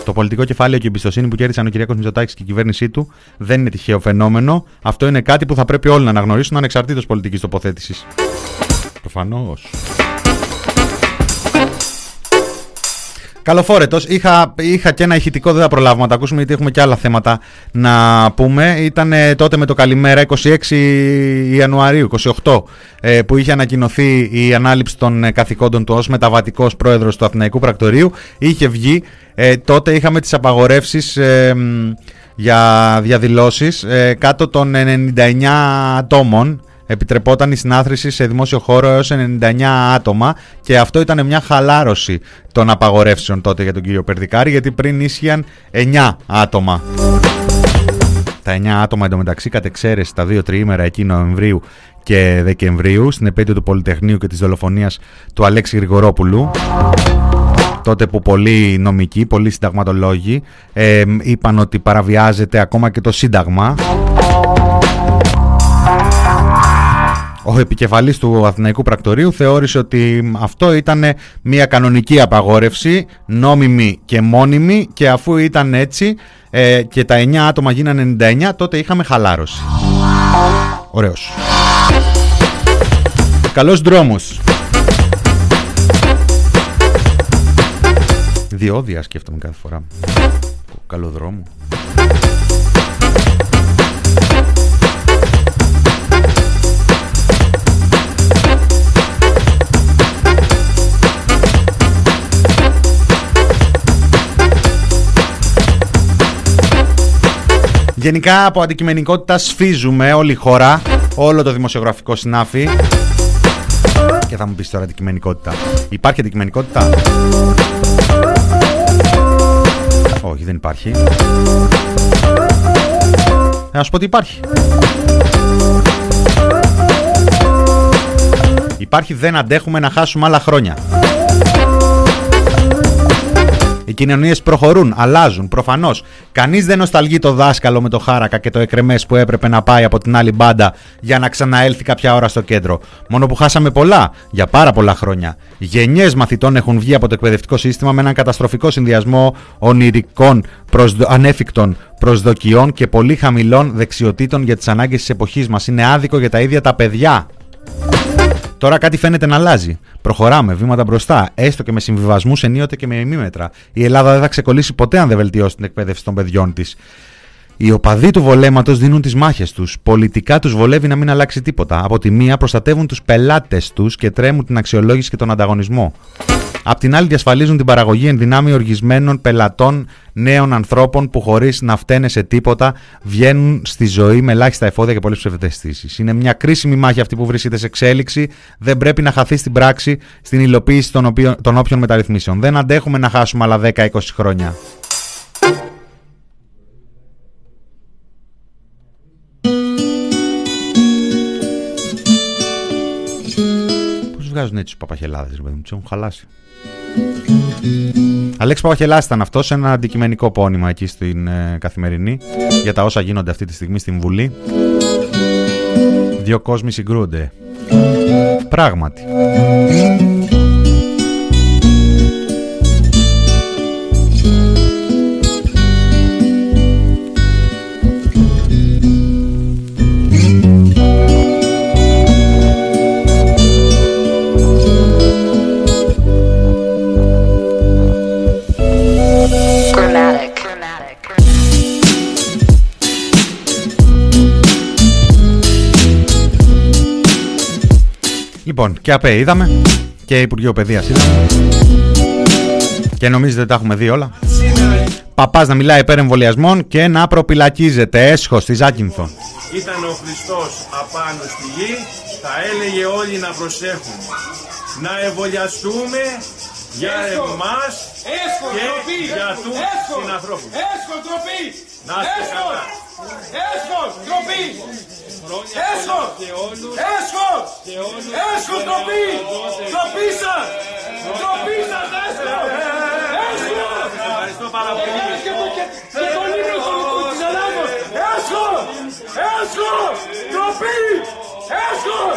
[SPEAKER 3] Το πολιτικό κεφάλαιο και η εμπιστοσύνη που κέρδισαν ο Κυριακός Μητσοτάκης και η κυβέρνησή του δεν είναι τυχαίο φαινόμενο. Αυτό είναι κάτι που θα πρέπει όλοι να αναγνωρίσουν ανεξαρτήτως πολιτικής τοποθέτησης. Προφανώς. Καλοφόρετος. Είχα, είχα και ένα ηχητικό, δεν θα προλάβουμε να τα ακούσουμε γιατί έχουμε και άλλα θέματα να πούμε. Ήταν τότε με το καλημέρα 26 Ιανουαρίου, 28, ε, που είχε ανακοινωθεί η ανάληψη των ε, καθηκόντων του ως μεταβατικός πρόεδρος του Αθηναϊκού Πρακτορείου. Είχε βγει. Ε, τότε είχαμε τις απαγορεύσεις για διαδηλώσεις κάτω των 99 ατόμων επιτρεπόταν η συνάθρηση σε δημόσιο χώρο έως 99 άτομα και αυτό ήταν μια χαλάρωση των απαγορεύσεων τότε για τον κύριο Περδικάρη γιατί πριν ίσχυαν 9 άτομα. Τα 9 άτομα εντωμεταξύ κατ' εξαίρεση τα 2 τριήμερα εκεί Νοεμβρίου και Δεκεμβρίου στην επέτειο του Πολυτεχνείου και της δολοφονίας του Αλέξη Γρηγορόπουλου τότε που πολλοί νομικοί, πολλοί συνταγματολόγοι ε, είπαν ότι παραβιάζεται ακόμα και το Σύνταγμα Ο επικεφαλής του Αθηναϊκού Πρακτορείου θεώρησε ότι αυτό ήταν μια κανονική απαγόρευση, νόμιμη και μόνιμη και αφού ήταν έτσι ε, και τα 9 άτομα γίνανε 99 τότε είχαμε χαλάρωση. Ωραίος. Καλός δρόμος. Διόδια σκέφτομαι κάθε φορά. Καλό δρόμο. Γενικά από αντικειμενικότητα σφίζουμε όλη η χώρα, όλο το δημοσιογραφικό συνάφι. Και θα μου πεις τώρα αντικειμενικότητα. Υπάρχει αντικειμενικότητα; Όχι, δεν υπάρχει. Να σου πω ότι υπάρχει. Υπάρχει δεν αντέχουμε να χάσουμε άλλα χρόνια. Οι κοινωνίες προχωρούν, αλλάζουν προφανώς. Κανείς δεν νοσταλγεί το δάσκαλο με το χάρακα και το εκρεμές που έπρεπε να πάει από την άλλη μπάντα για να ξαναέλθει κάποια ώρα στο κέντρο. Μόνο που χάσαμε πολλά, για πάρα πολλά χρόνια. Γενιές μαθητών έχουν βγει από το εκπαιδευτικό σύστημα με έναν καταστροφικό συνδυασμό ονειρικών, προσδο... ανέφικτων προσδοκιών και πολύ χαμηλών δεξιοτήτων για τις ανάγκες της εποχής μας. Είναι άδικο για τα ίδια τα παιδιά. Τώρα κάτι φαίνεται να αλλάζει. Προχωράμε βήματα μπροστά, έστω και με συμβιβασμούς ενίοτε και με ημίμετρα. Η Ελλάδα δεν θα ξεκολλήσει ποτέ αν δεν βελτιώσει την εκπαίδευση των παιδιών της. Οι οπαδοί του βολέματος δίνουν τις μάχες τους. Πολιτικά τους βολεύει να μην αλλάξει τίποτα. Από τη μία προστατεύουν τους πελάτες τους και τρέμουν την αξιολόγηση και τον ανταγωνισμό. Απ' την άλλη, διασφαλίζουν την παραγωγή ενδυνάμει οργισμένων πελατών νέων ανθρώπων που χωρίς να φταίνε σε τίποτα βγαίνουν στη ζωή με ελάχιστα εφόδια και πολλές ψευδεστήσεις. Είναι μια κρίσιμη μάχη αυτή που βρίσκεται σε εξέλιξη. Δεν πρέπει να χαθεί στην πράξη στην υλοποίηση των, οποίων, των όποιων μεταρρυθμίσεων. Δεν αντέχουμε να χάσουμε άλλα 10-20 χρόνια. Βγάζουν έτσι τους παπαχελάδες, ρε παιδί μου, τους έχουν χαλάσει. Αλέξης Παπαχελάς ήταν αυτός σε ένα αντικειμενικό πόνημα εκεί στην ε, Καθημερινή για τα όσα γίνονται αυτή τη στιγμή στην Βουλή. Δύο κόσμοι συγκρούνται. Πράγματι. Λοιπόν, και ΑΠΕ είδαμε και Υπουργείο Παιδείας είδαμε και νομίζετε ότι τα έχουμε δει όλα. Παπάς να μιλάει υπέρ εμβολιασμών και να προπυλακίζεται. Έσχος στη Ζάκυνθο.
[SPEAKER 14] Ήταν ο Χριστός απάνω στη γη, θα έλεγε όλοι να προσέχουν. Να εμβολιαστούμε για εμάς και για τους συνανθρώπους.
[SPEAKER 15] Έσχος, ντροπή!
[SPEAKER 14] Να είστε καλά.
[SPEAKER 15] Έσχος, ντροπή!
[SPEAKER 14] Χρόνια
[SPEAKER 15] Έσχος!
[SPEAKER 14] πολλά σε όλους.
[SPEAKER 15] Έσχος!
[SPEAKER 14] Σε όλους.
[SPEAKER 15] Έσχος, ντροπή! Ντροπή σας! Ντροπή σας, έσχος! Έσχος!
[SPEAKER 14] Ευχαριστώ πάρα πολύ.
[SPEAKER 15] Και το- και- και τον ύμνο του- της Ελλάδος! Έσχος! Έσχος! Ντροπή! Έσχος!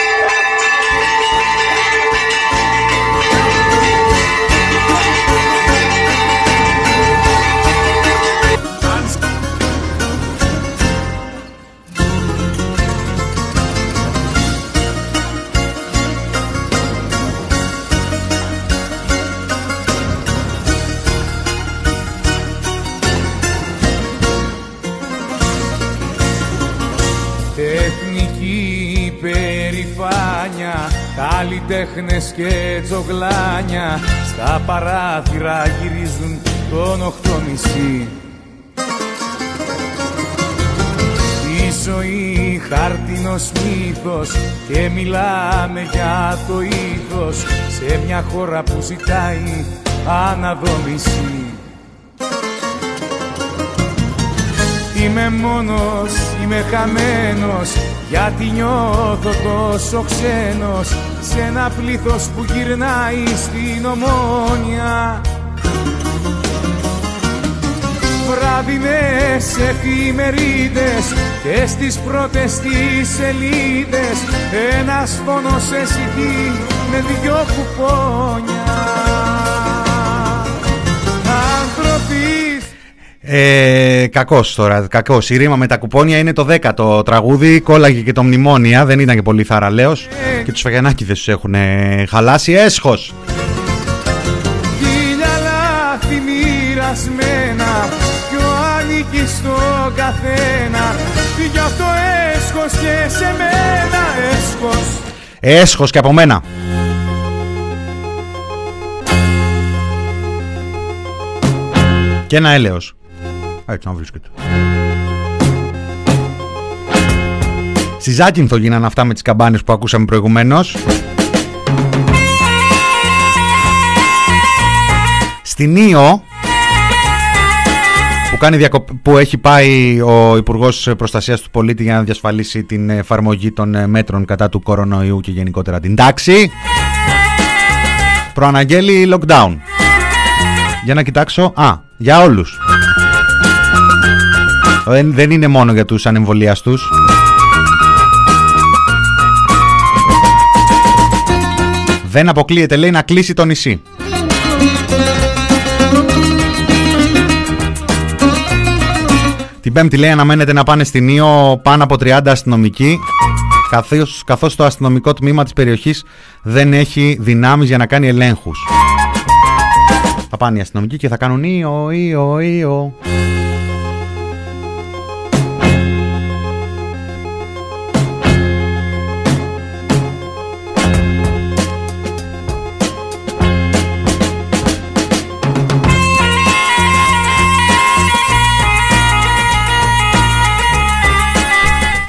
[SPEAKER 16] Υπερηφάνεια Καλλιτέχνες και τζογλάνια Στα παράθυρα γυρίζουν τον οχτώμισι Η ζωή χάρτινος μύθος Και μιλάμε για το ήθος Σε μια χώρα που ζητάει αναδόμηση Είμαι μόνος, είμαι χαμένος Γιατί νιώθω τόσο ξένος. Σε ένα πλήθος που γυρνάει στην ομόνια. Βράδινες εφημερίδες Και στις πρώτες τις σελίδες. Ένας φόνος εσύ με δυο κουπόνια
[SPEAKER 3] Ε, Κακός τώρα. Κακός. Η ρήμα με τα κουπόνια είναι το δέκατο τραγούδι. Κόλλαγε και το μνημόνια. Δεν ήταν και πολύ θαραλέος. Και τους Φαγιανάκηδε τους έχουν ε, χαλάσει. Έσχος.
[SPEAKER 16] Χίλια λάθη μοιρασμένα Κι ο ανήκει στον καθένα Γι' αυτό έσχος και σε μένα έσχος
[SPEAKER 3] Έσχος και από μένα. Και ένα έλεος. Έτσι να βρίσκεται. Στη Ζάκυνθο γίνανε αυτά με τις καμπάνες που ακούσαμε προηγουμένως. Στην Ήο που, κάνει διακοπ... που έχει πάει ο Υπουργός Προστασίας του Πολίτη για να διασφαλίσει την εφαρμογή των ε, μέτρων κατά του κορονοϊού και γενικότερα την τάξη προαναγγέλει lockdown. Για να κοιτάξω. Α, για όλους. Δεν, δεν είναι μόνο για τους ανεμβολιαστούς. Δεν αποκλείεται, λέει, να κλείσει το νησί. Την Πέμπτη λέει αναμένεται να πάνε στην Ήο πάνω από 30 αστυνομικοί καθώς, καθώς το αστυνομικό τμήμα της περιοχής δεν έχει δυνάμεις για να κάνει ελέγχους. Θα πάνε οι αστυνομικοί και θα κάνουν Ήο, Ήο, Ήο.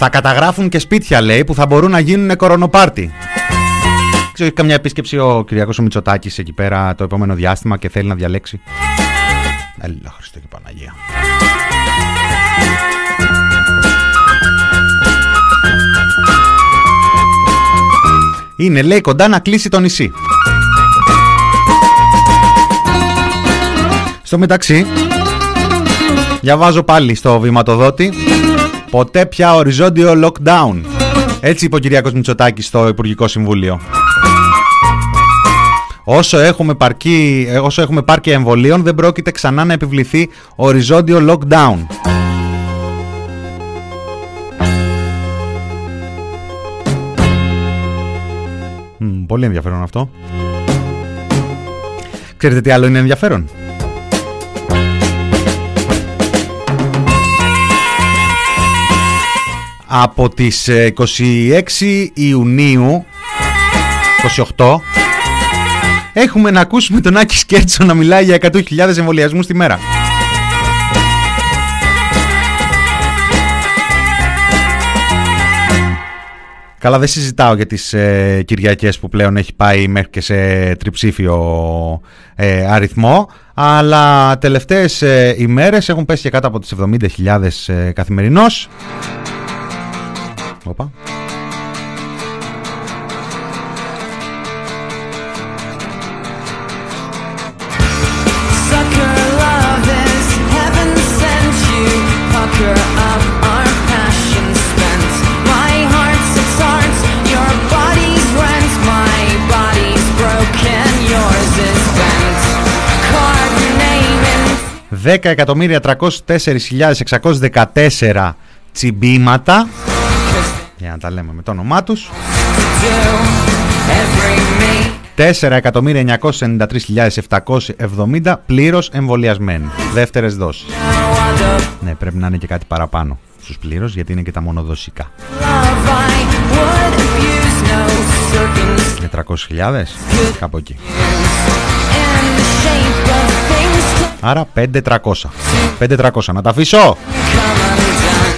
[SPEAKER 3] Θα καταγράφουν και σπίτια, λέει, που θα μπορούν να γίνουν κορονοπάρτι. Ξέρω, έχει καμιά επίσκεψη ο Κυριακός ο Μητσοτάκης εκεί πέρα το επόμενο διάστημα και θέλει να διαλέξει. Έλα, Χριστέ και Παναγία. Είναι, λέει, κοντά να κλείσει το νησί. Στο μεταξύ, διαβάζω πάλι στο βηματοδότη, ποτέ πια οριζόντιο lockdown. Έτσι είπε ο Κυριάκος Μητσοτάκης στο Υπουργικό Συμβούλιο. Όσο έχουμε, παρκή, ε, όσο έχουμε πάρκια εμβολίων δεν πρόκειται ξανά να επιβληθεί οριζόντιο lockdown. Μμ, πολύ ενδιαφέρον αυτό. Ξέρετε τι άλλο είναι ενδιαφέρον; Από τις ε, 26 Ιουνίου 28 έχουμε να ακούσουμε τον Άκη Σκέρτσο να μιλάει για 100.000 εμβολιασμούς τη μέρα. Καλά δεν συζητάω για τις ε, Κυριακές που πλέον έχει πάει μέχρι και σε τριψήφιο ε, αριθμό αλλά τελευταίες ε, ημέρες έχουν πέσει και κάτω από τις 70.000 ε, καθημερινώς.
[SPEAKER 2] Σουκουαλόφιστε, Δέκα εκατομμύρια τραγού τέσσερις χιλιάδες εξακόστρια
[SPEAKER 3] τετέρια τσιμπήματα για να τα λέμε με το όνομά τους.
[SPEAKER 2] do. Every me
[SPEAKER 3] 4.993.770 πλήρως εμβολιασμένοι. Δεύτερες δόσεις. Ναι πρέπει να είναι και κάτι παραπάνω στους πλήρως γιατί είναι και τα μονοδοσικά.
[SPEAKER 2] Love I would abuse no circumstance.
[SPEAKER 3] με 300.000 κάπου εκεί.
[SPEAKER 2] In the shape of things to
[SPEAKER 3] άρα 5.300 5.300 να τα αφήσω.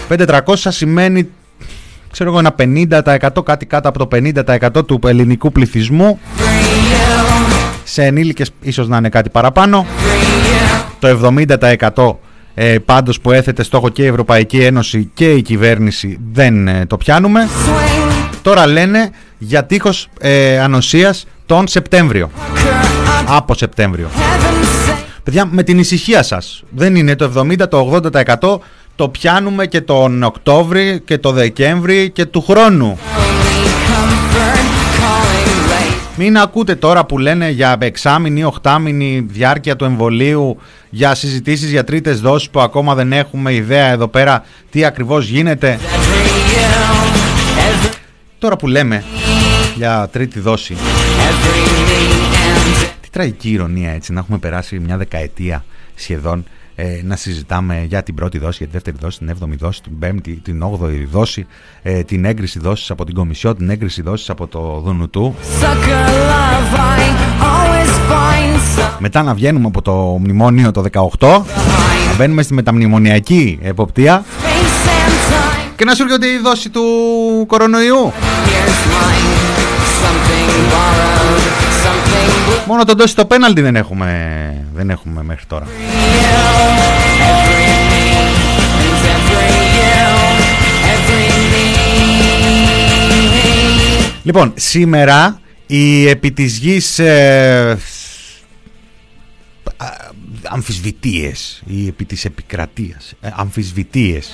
[SPEAKER 3] 5.300 σημαίνει ξέρω εγώ ένα 50% κάτι κάτω από το 50% του ελληνικού πληθυσμού σε ενήλικες ίσως να είναι κάτι παραπάνω το 70% ε, πάντως που έθετε στόχο και η Ευρωπαϊκή Ένωση και η κυβέρνηση δεν ε, το πιάνουμε τώρα λένε για τείχος ε, ανοσίας τον Σεπτέμβριο από Σεπτέμβριο Παιδιά, με την ησυχία σας. Δεν είναι το 70, το 80%. Το πιάνουμε και τον Οκτώβρη και το Δεκέμβρη και του χρόνου. Μην ακούτε τώρα που λένε για εξάμηνη ή οχτάμηνη διάρκεια του εμβολίου, για συζητήσεις για τρίτες δόσεις που ακόμα δεν έχουμε ιδέα εδώ πέρα τι ακριβώς γίνεται. Τώρα που λέμε για τρίτη δόση, τι τραγική ηρωνία έτσι να έχουμε περάσει μια δεκαετία σχεδόν ε, να συζητάμε για την πρώτη δόση, για τη δεύτερη δόση, την έβδομη δόση, την πέμπτη, την όγδοη δόση, ε, την έγκριση δόσης από την Κομισιό, την έγκριση δόσης από το Δουνουτού.
[SPEAKER 2] sucker love I always find some
[SPEAKER 3] Μετά να βγαίνουμε από το μνημόνιο το 18, να μπαίνουμε στη μεταμνημονιακή εποπτεία
[SPEAKER 2] space and time.
[SPEAKER 3] και να σου έρχεται η δόση του κορονοϊού.
[SPEAKER 2] Here's mine.
[SPEAKER 3] Μόνο τον δόση στο πέναλτι δεν έχουμε, δεν έχουμε μέχρι τώρα.
[SPEAKER 2] Every me and every you, every me.
[SPEAKER 3] Λοιπόν, σήμερα η επί της γης ε, α, αμφισβητείες ή επί της επικρατείας ε, αμφισβητείες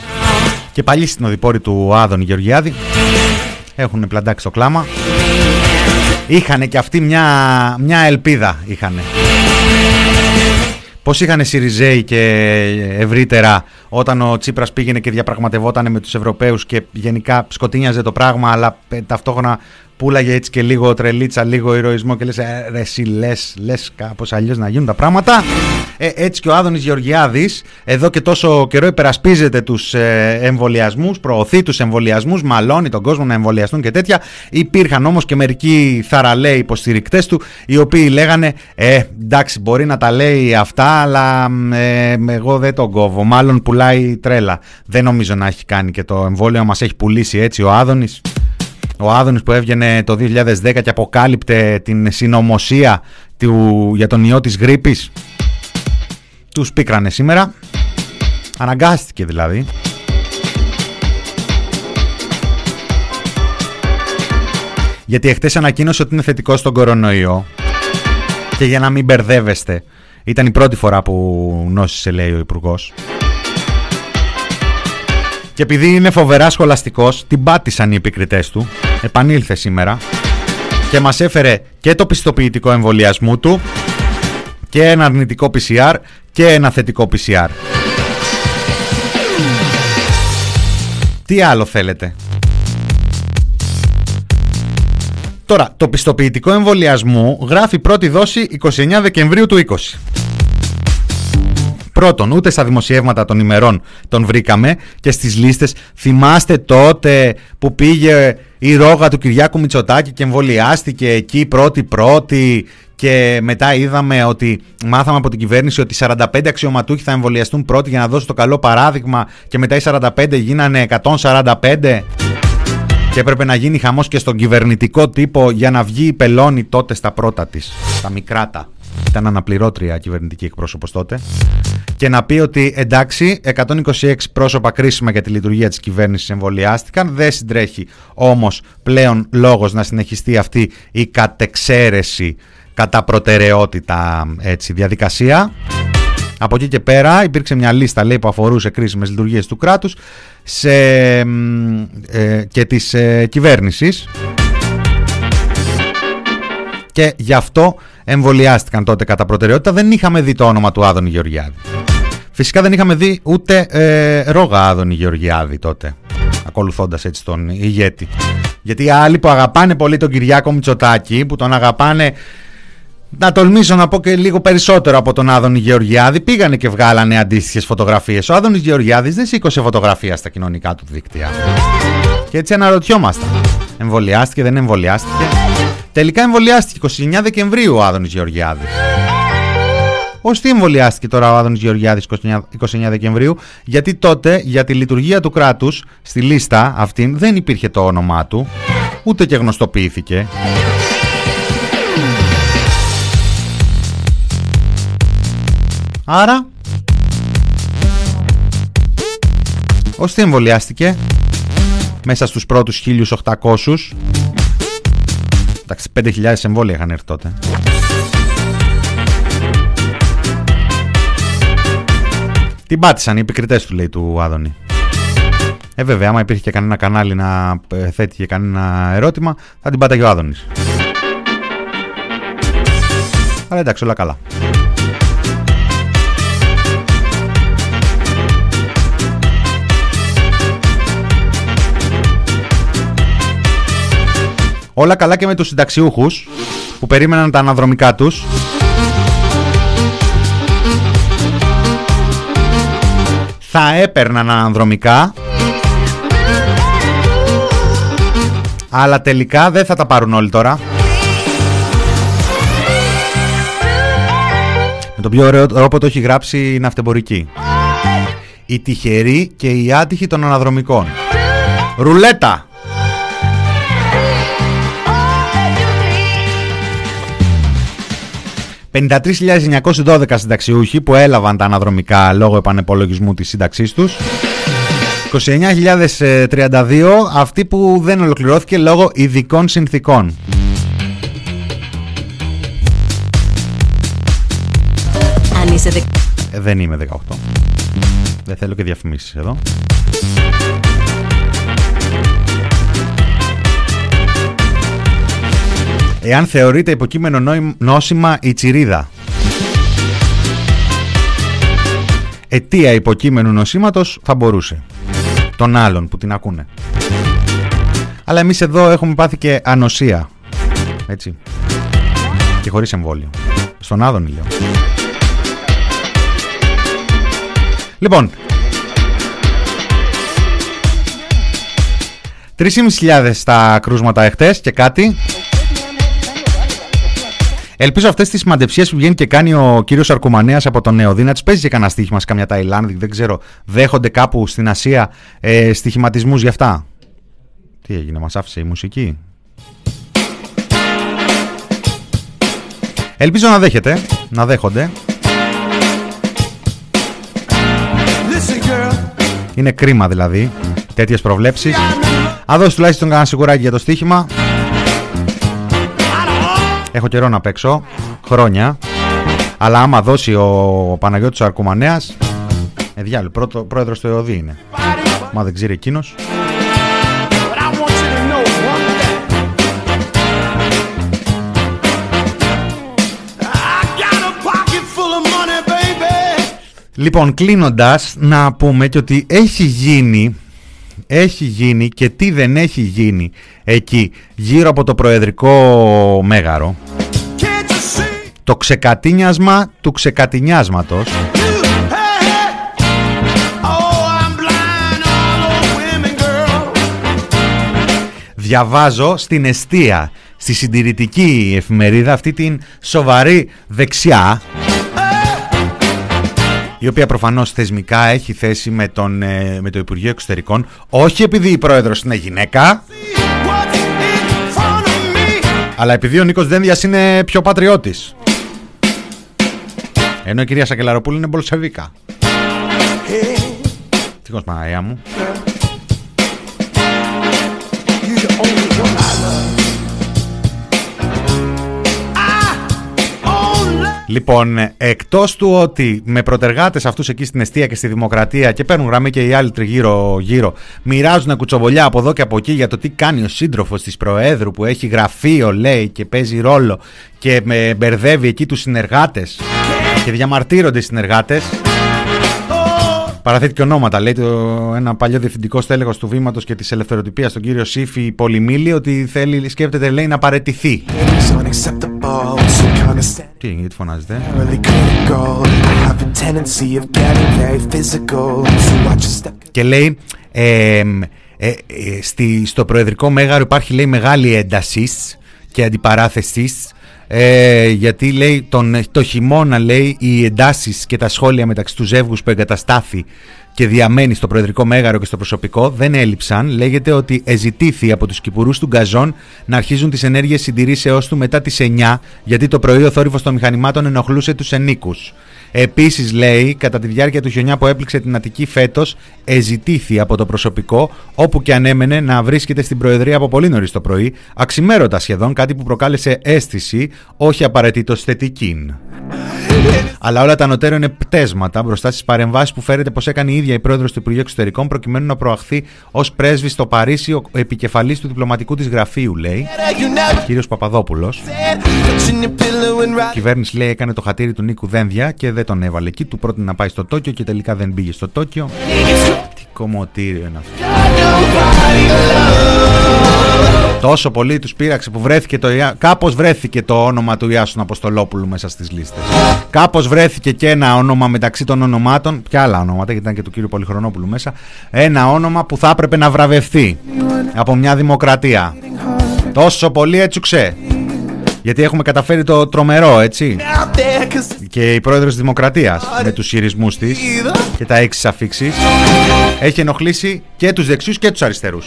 [SPEAKER 3] και πάλι στην οδηπόρη του Άδων Γεωργιάδη έχουν πλαντάξει το κλάμα είχανε και αυτοί μια, μια ελπίδα είχανε. Πώς είχαν Σιριζέοι και ευρύτερα όταν ο Τσίπρας πήγαινε και διαπραγματευόταν με τους Ευρωπαίους και γενικά σκοτίνιαζε το πράγμα αλλά ε, ταυτόχρονα πουλάγε έτσι και λίγο τρελίτσα, λίγο ηρωισμό και λες «Ε, ρε εσύ λες, λες κάπως αλλιώς να γίνουν τα πράγματα. Ε, έτσι και ο Άδωνης Γεωργιάδης εδώ και τόσο καιρό υπερασπίζεται τους ε, εμβολιασμούς, προωθεί τους εμβολιασμούς, μαλώνει τον κόσμο να εμβολιαστούν και τέτοια. Υπήρχαν όμως και μερικοί θαραλέοι υποστηρικτές του οι οποίοι λέγανε ε, εντάξει μπορεί να τα λέει αυτά αλλά μ, ε, εγώ δεν τον κόβω, μάλλον πουλάει τρέλα. Δεν νομίζω να έχει κάνει και το εμβόλιο μας έχει πουλήσει έτσι ο Άδωνης. Ο Άδωνης που έβγαινε το 2010 και αποκάλυπτε την συνωμοσία του, για τον ιό της γρήπης. Τους πίκρανε σήμερα. Αναγκάστηκε δηλαδή. Γιατί εχθές ανακοίνωσε ότι είναι θετικό στον κορονοϊό. Και για να μην μπερδεύεστε, ήταν η πρώτη φορά που νόσησε λέει ο Υπουργός. Και επειδή είναι φοβερά σχολαστικός, την πάτησαν οι επικριτές του. Επανήλθε σήμερα και μας έφερε και το πιστοποιητικό εμβολιασμού του και ένα αρνητικό PCR και ένα θετικό PCR. Τι άλλο θέλετε; Τώρα, το πιστοποιητικό εμβολιασμού γράφει πρώτη δόση 29 Δεκεμβρίου του 20. Πρώτον, ούτε στα δημοσιεύματα των ημερών τον βρήκαμε και στις λίστες. Θυμάστε τότε που πήγε η ρόγα του Κυριάκου Μητσοτάκη και εμβολιάστηκε εκεί πρώτη-πρώτη και μετά είδαμε ότι μάθαμε από την κυβέρνηση ότι 45 αξιωματούχοι θα εμβολιαστούν πρώτοι για να δώσουν το καλό παράδειγμα και μετά οι 45 γίνανε 145 και έπρεπε να γίνει χαμός και στον κυβερνητικό τύπο για να βγει η πελώνη τότε στα πρώτα της, τα μικράτα. Ήταν αναπληρώτρια κυβερνητική εκπρόσωπος τότε. Και να πει ότι εντάξει 126 πρόσωπα κρίσιμα για τη λειτουργία της κυβέρνησης εμβολιάστηκαν. Δεν συντρέχει όμως πλέον λόγος να συνεχιστεί αυτή η κατεξαίρεση κατά προτεραιότητα έτσι, διαδικασία. Από εκεί και πέρα υπήρξε μια λίστα λέει, που αφορούσε κρίσιμες λειτουργίες του κράτους σε, μ, ε, και της ε, κυβέρνησης. Και γι' αυτό εμβολιάστηκαν τότε κατά προτεραιότητα. Δεν είχαμε δει το όνομα του Άδωνη Γεωργιάδη. Φυσικά δεν είχαμε δει ούτε ε, ρόγα Άδωνη Γεωργιάδη τότε, ακολουθώντας έτσι τον ηγέτη. Γιατί οι άλλοι που αγαπάνε πολύ τον Κυριάκο Μητσοτάκη, που τον αγαπάνε να τολμήσω να πω και λίγο περισσότερο από τον Άδωνη Γεωργιάδη, πήγανε και βγάλανε αντίστοιχες φωτογραφίες. Ο Άδωνης Γεωργιάδης δεν σήκωσε φωτογραφία στα κοινωνικά του δίκτυα. Και έτσι αναρωτιόμαστε. Εμβολιάστηκε, δεν εμβολιάστηκε; Τελικά εμβολιάστηκε 29 Δεκεμβρίου ο Άδωνης Γεωργιάδης. Ω τι εμβολιάστηκε τώρα ο Άδωνης Γεωργιάδης 29, 29 Δεκεμβρίου, γιατί τότε για τη λειτουργία του κράτους στη λίστα αυτήν δεν υπήρχε το όνομά του, ούτε και γνωστοποιήθηκε. Άρα, ως τι εμβολιάστηκε; Μέσα στους πρώτους 1800 Εντάξει 5.000 εμβόλια είχαν έρθει τότε. Την πάτησαν οι επικριτές του λέει του Άδωνη. Ε βέβαια άμα υπήρχε και κανένα κανάλι να ε, θέτει και κανένα ερώτημα Θα την πάταγε ο Άδωνης. Αλλά εντάξει όλα καλά Όλα καλά και με τους συνταξιούχους που περίμεναν τα αναδρομικά τους. Θα έπαιρναν αναδρομικά. Αλλά τελικά δεν θα τα πάρουν όλοι τώρα. Με τον πιο ωραίο τρόπο το έχει γράψει η ναυτεμπορική. Οι τυχεροί και οι άτυχοι των αναδρομικών. Ρουλέτα! 53.912 συνταξιούχοι που έλαβαν τα αναδρομικά λόγω επανεπολογισμού της σύνταξής τους. 29.032 αυτοί που δεν ολοκληρώθηκε λόγω ειδικών συνθήκων.
[SPEAKER 17] Αν είσαι δε...
[SPEAKER 3] Ε, δεν είμαι 18. Δεν θέλω και διαφημίσεις εδώ. Εάν θεωρείται υποκείμενο νόη- νόσημα η τσιρίδα. Αιτία υποκείμενου νοσήματος θα μπορούσε. Των άλλων που την ακούνε. Αλλά εμείς εδώ έχουμε πάθει και ανοσία. Έτσι. Και χωρίς εμβόλιο. Στον Άδωνη λέω. Λοιπόν. 3.500 τα κρούσματα εχθές και κάτι. Ελπίζω αυτές τις μαντεψίες που βγαίνει και κάνει ο κύριος Αρκουμανέα από τον Νεοδί να τις παίζει και κανένα στοίχημα σε καμιά Ταϊλάνδη. Δεν ξέρω. Δέχονται κάπου στην Ασία ε, στοιχηματισμούς γι' αυτά; Τι έγινε, μας άφησε η μουσική; Ελπίζω να δέχεται, να δέχονται.
[SPEAKER 18] Listen, girl.
[SPEAKER 3] Είναι κρίμα δηλαδή τέτοιες προβλέψεις. Α δώσει τουλάχιστον κανένα σιγουράκι για το στοίχημα. Έχω καιρό να παίξω. Χρόνια. Αλλά άμα δώσει ο Παναγιώτης ο Αρκουμανέας Ε διάλου, πρώτο, πρόεδρος του ΕΟΔΗ είναι Μα δεν ξέρει εκείνος
[SPEAKER 18] But I want you to know one thing. I got a pocket full of money, baby.
[SPEAKER 3] Λοιπόν, κλείνοντας να πούμε και ότι έχει γίνει έχει γίνει και τι δεν έχει γίνει εκεί γύρω από το προεδρικό μέγαρο. Το ξεκατίνιασμα του ξεκατινιάσματος. Διαβάζω στην Εστία, στη συντηρητική εφημερίδα, αυτή την σοβαρή δεξιά, η οποία προφανώς θεσμικά έχει θέση με, τον, ε, με το Υπουργείο Εξωτερικών, όχι επειδή η πρόεδρος είναι γυναίκα, αλλά επειδή ο Νίκος Δένδιας είναι πιο πατριώτης. Ενώ η κυρία Σακελαροπούλου είναι μπολσεβίκα. Ευτυχώς Παναγία μου; Λοιπόν, εκτός του ότι με προτεργάτες αυτούς εκεί στην αιστεία και στη Δημοκρατία και παίρνουν γραμμή και οι άλλοι τριγύρω-γύρω, μοιράζουν κουτσοβολιά από εδώ και από εκεί για το τι κάνει ο σύντροφος της Προέδρου που έχει γραφείο, λέει, και παίζει ρόλο και με μπερδεύει εκεί τους συνεργάτες και διαμαρτύρονται οι συνεργάτες. Παραθέτει και ονόματα. Λέει το, ένα παλιό διευθυντικό στέλεχος του βήματος και της ελευθεροτυπίας, τον κύριο Σύφη Πολυμήλη, ότι θέλει, σκέφτεται, λέει, να παρετηθεί. Τι, γιατί φωνάζετε; Και λέει, ε, ε, ε, στη, στο Προεδρικό Μέγαρο υπάρχει λέει μεγάλη έντασης και αντιπαράθεσης ε, γιατί λέει τον, το χειμώνα λέει οι εντάσεις και τα σχόλια μεταξύ τους ζεύγους που εγκαταστάθη και διαμένει στο Προεδρικό Μέγαρο και στο προσωπικό δεν έλειψαν. Λέγεται ότι εζητήθη από τους κυπουρούς του Γκαζόν να αρχίζουν τις ενέργειες συντηρήσεώς του μετά τις 9 γιατί το πρωί ο θόρυβος των μηχανημάτων ενοχλούσε τους ενίκους. Επίσης λέει, κατά τη διάρκεια του χιονιά που έπληξε την Αττική φέτος, εζητήθη από το προσωπικό, όπου και αν έμενε, να βρίσκεται στην Προεδρία από πολύ νωρίς το πρωί, αξιμέρωτα σχεδόν, κάτι που προκάλεσε αίσθηση, όχι απαραίτητος θετική. Αλλά όλα τα ανωτέρω είναι πτέσματα μπροστά στις παρεμβάσεις που φέρεται πως έκανε η ίδια η πρόεδρος του Υπουργείου Εξωτερικών προκειμένου να προαχθεί ως πρέσβης στο Παρίσι ο επικεφαλής του διπλωματικού της γραφείου, λέει, κύριος Παπαδόπουλος. Η κυβέρνηση λέει έκανε το χατήρι του Νίκου Δένδια και δεν τον έβαλε εκεί. Του πρότεινε να πάει στο Τόκιο και τελικά δεν πήγε στο Τόκιο. Τι κομμωτήριο είναι αυτό. Τόσο πολύ τους πείραξε που βρέθηκε το Ιά- κάπως βρέθηκε το όνομα του Ιάσον Αποστολόπουλου μέσα στις λίστες. Κάπως βρέθηκε και ένα όνομα μεταξύ των ονομάτων, και άλλα ονόματα, γιατί ήταν και του κύριου Πολυχρονόπουλου μέσα, ένα όνομα που θα έπρεπε να βραβευτεί από μια δημοκρατία. Τόσο πολύ έτσουξε. Γιατί έχουμε καταφέρει το τρομερό, έτσι. Και η πρόεδρος της Δημοκρατίας με τους χειρισμούς της και τα έξι αφήξεις έχει ενοχλήσει και τους δεξιούς και τους αριστερούς.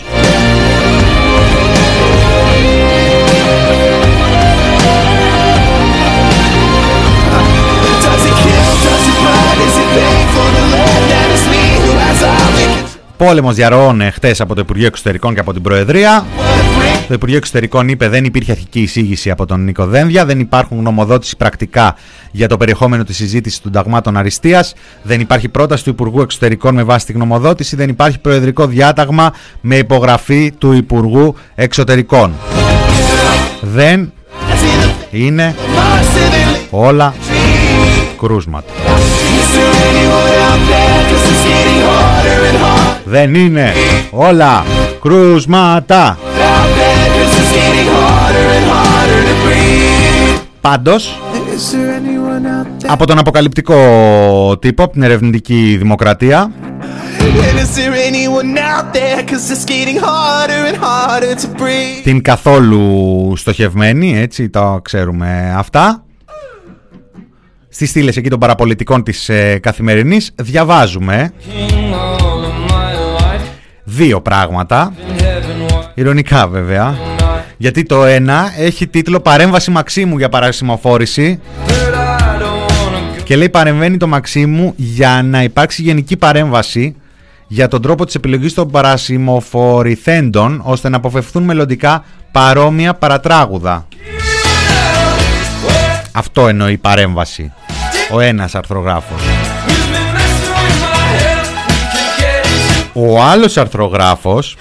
[SPEAKER 3] Πόλεμος διαρροών χτες από το Υπουργείο Εξωτερικών και από την Προεδρία. Το Υπουργείο Εξωτερικών είπε δεν υπήρχε αρχική εισήγηση από τον Νίκο Δένδια, δεν υπάρχουν γνωμοδότηση πρακτικά για το περιεχόμενο της συζήτησης των ταγμάτων αριστείας, δεν υπάρχει πρόταση του Υπουργού Εξωτερικών με βάση τη γνωμοδότηση, δεν υπάρχει προεδρικό διάταγμα με υπογραφή του Υπουργού Εξωτερικών. Δεν είναι όλα κρούσματα. Δεν είναι όλα κρούσματα. Πάντως, από τον αποκαλυπτικό τύπο, από την ερευνητική δημοκρατία,
[SPEAKER 18] And is there anyone out there? Cause it's getting harder and harder to breathe.
[SPEAKER 3] την καθόλου στοχευμένη, έτσι το ξέρουμε αυτά. Στις στήλες εκεί των παραπολιτικών της ε, καθημερινής διαβάζουμε δύο πράγματα, ηρωνικά βέβαια, γιατί το ένα έχει τίτλο «Παρέμβαση Μαξίμου για παρασημοφόρηση» και λέει παρεμβαίνει το Μαξίμου για να υπάρξει γενική παρέμβαση για τον τρόπο της επιλογής των παρασημοφορηθέντων ώστε να αποφευθούν μελλοντικά παρόμοια παρατράγουδα. Αυτό εννοεί η παρέμβαση. Ο ένας αρθρογράφος. Ο άλλος αρθρογράφος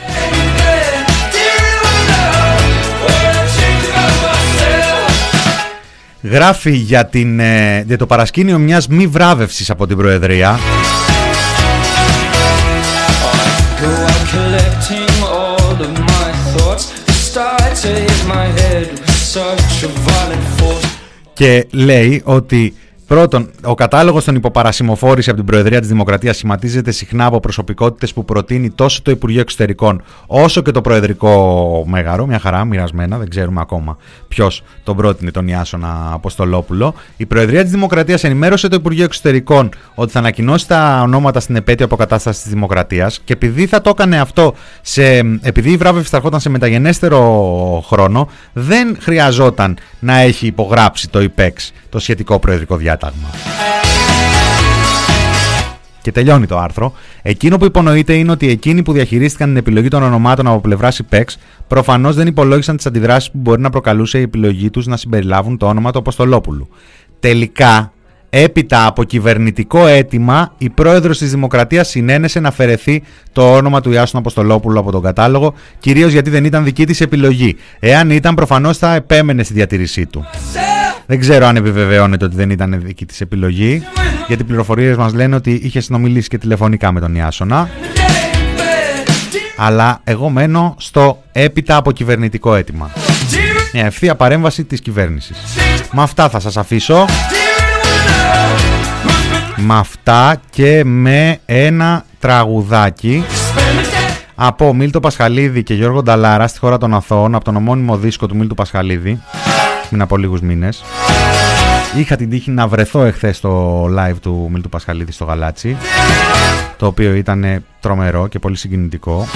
[SPEAKER 3] γράφει για, την, ε, για το παρασκήνιο μιας μη βράβευσης από την Προεδρία
[SPEAKER 19] Go out collecting all of my thoughts. They start to hit my head with such a violent force.
[SPEAKER 3] και λέει ότι Πρώτον, ο κατάλογος των υποπαρασημοφόρηση από την Προεδρία της Δημοκρατίας σχηματίζεται συχνά από προσωπικότητες που προτείνει τόσο το Υπουργείο Εξωτερικών όσο και το Προεδρικό Μέγαρο. Μια χαρά, μοιρασμένα, δεν ξέρουμε ακόμα ποιος τον πρότεινε τον Ιάσονα Αποστολόπουλο. Η Προεδρία της Δημοκρατίας ενημέρωσε το Υπουργείο Εξωτερικών ότι θα ανακοινώσει τα ονόματα στην επέτειο αποκατάστασης της Δημοκρατίας και επειδή θα το έκανε αυτό, σε, επειδή η βράβευση θα ερχόταν σε μεταγενέστερο χρόνο, δεν χρειαζόταν να έχει υπογράψει το ΙΠΕΞ το σχετικό προεδρικό διάταγμα. Και τελειώνει το άρθρο. Εκείνο που υπονοείται είναι ότι εκείνοι που διαχειρίστηκαν την επιλογή των ονομάτων από πλευράς ΙΠΕΞ προφανώς δεν υπολόγισαν τις αντιδράσεις που μπορεί να προκαλούσε η επιλογή τους να συμπεριλάβουν το όνομα του Αποστολόπουλου. Τελικά, έπειτα από κυβερνητικό αίτημα, η πρόεδρος της Δημοκρατίας συνένεσε να αφαιρεθεί το όνομα του Ιάσου Αποστολόπουλου από τον κατάλογο, κυρίως γιατί δεν ήταν δική της επιλογή. Εάν ήταν, προφανώς θα επέμενε στη διατήρησή του. Δεν ξέρω αν επιβεβαιώνεται ότι δεν ήταν δική της επιλογή, γιατί οι πληροφορίες μας λένε ότι είχε συνομιλήσει και τηλεφωνικά με τον Ιάσονα. Αλλά εγώ μένω στο έπειτα από κυβερνητικό αίτημα. Μια ευθεία παρέμβαση της κυβέρνησης. Με αυτά θα σας αφήσω. Με αυτά και με ένα τραγουδάκι από Μίλτο Πασχαλίδη και Γιώργο Νταλάρα στη χώρα των Αθώων από τον ομώνυμο δίσκο του Μίλτου Πασχαλίδη πριν από λίγους μήνες. Είχα την τύχη να βρεθώ εχθές στο live του Μίλτου Πασχαλίδη στο Γαλάτσι το οποίο ήταν τρομερό και πολύ συγκινητικό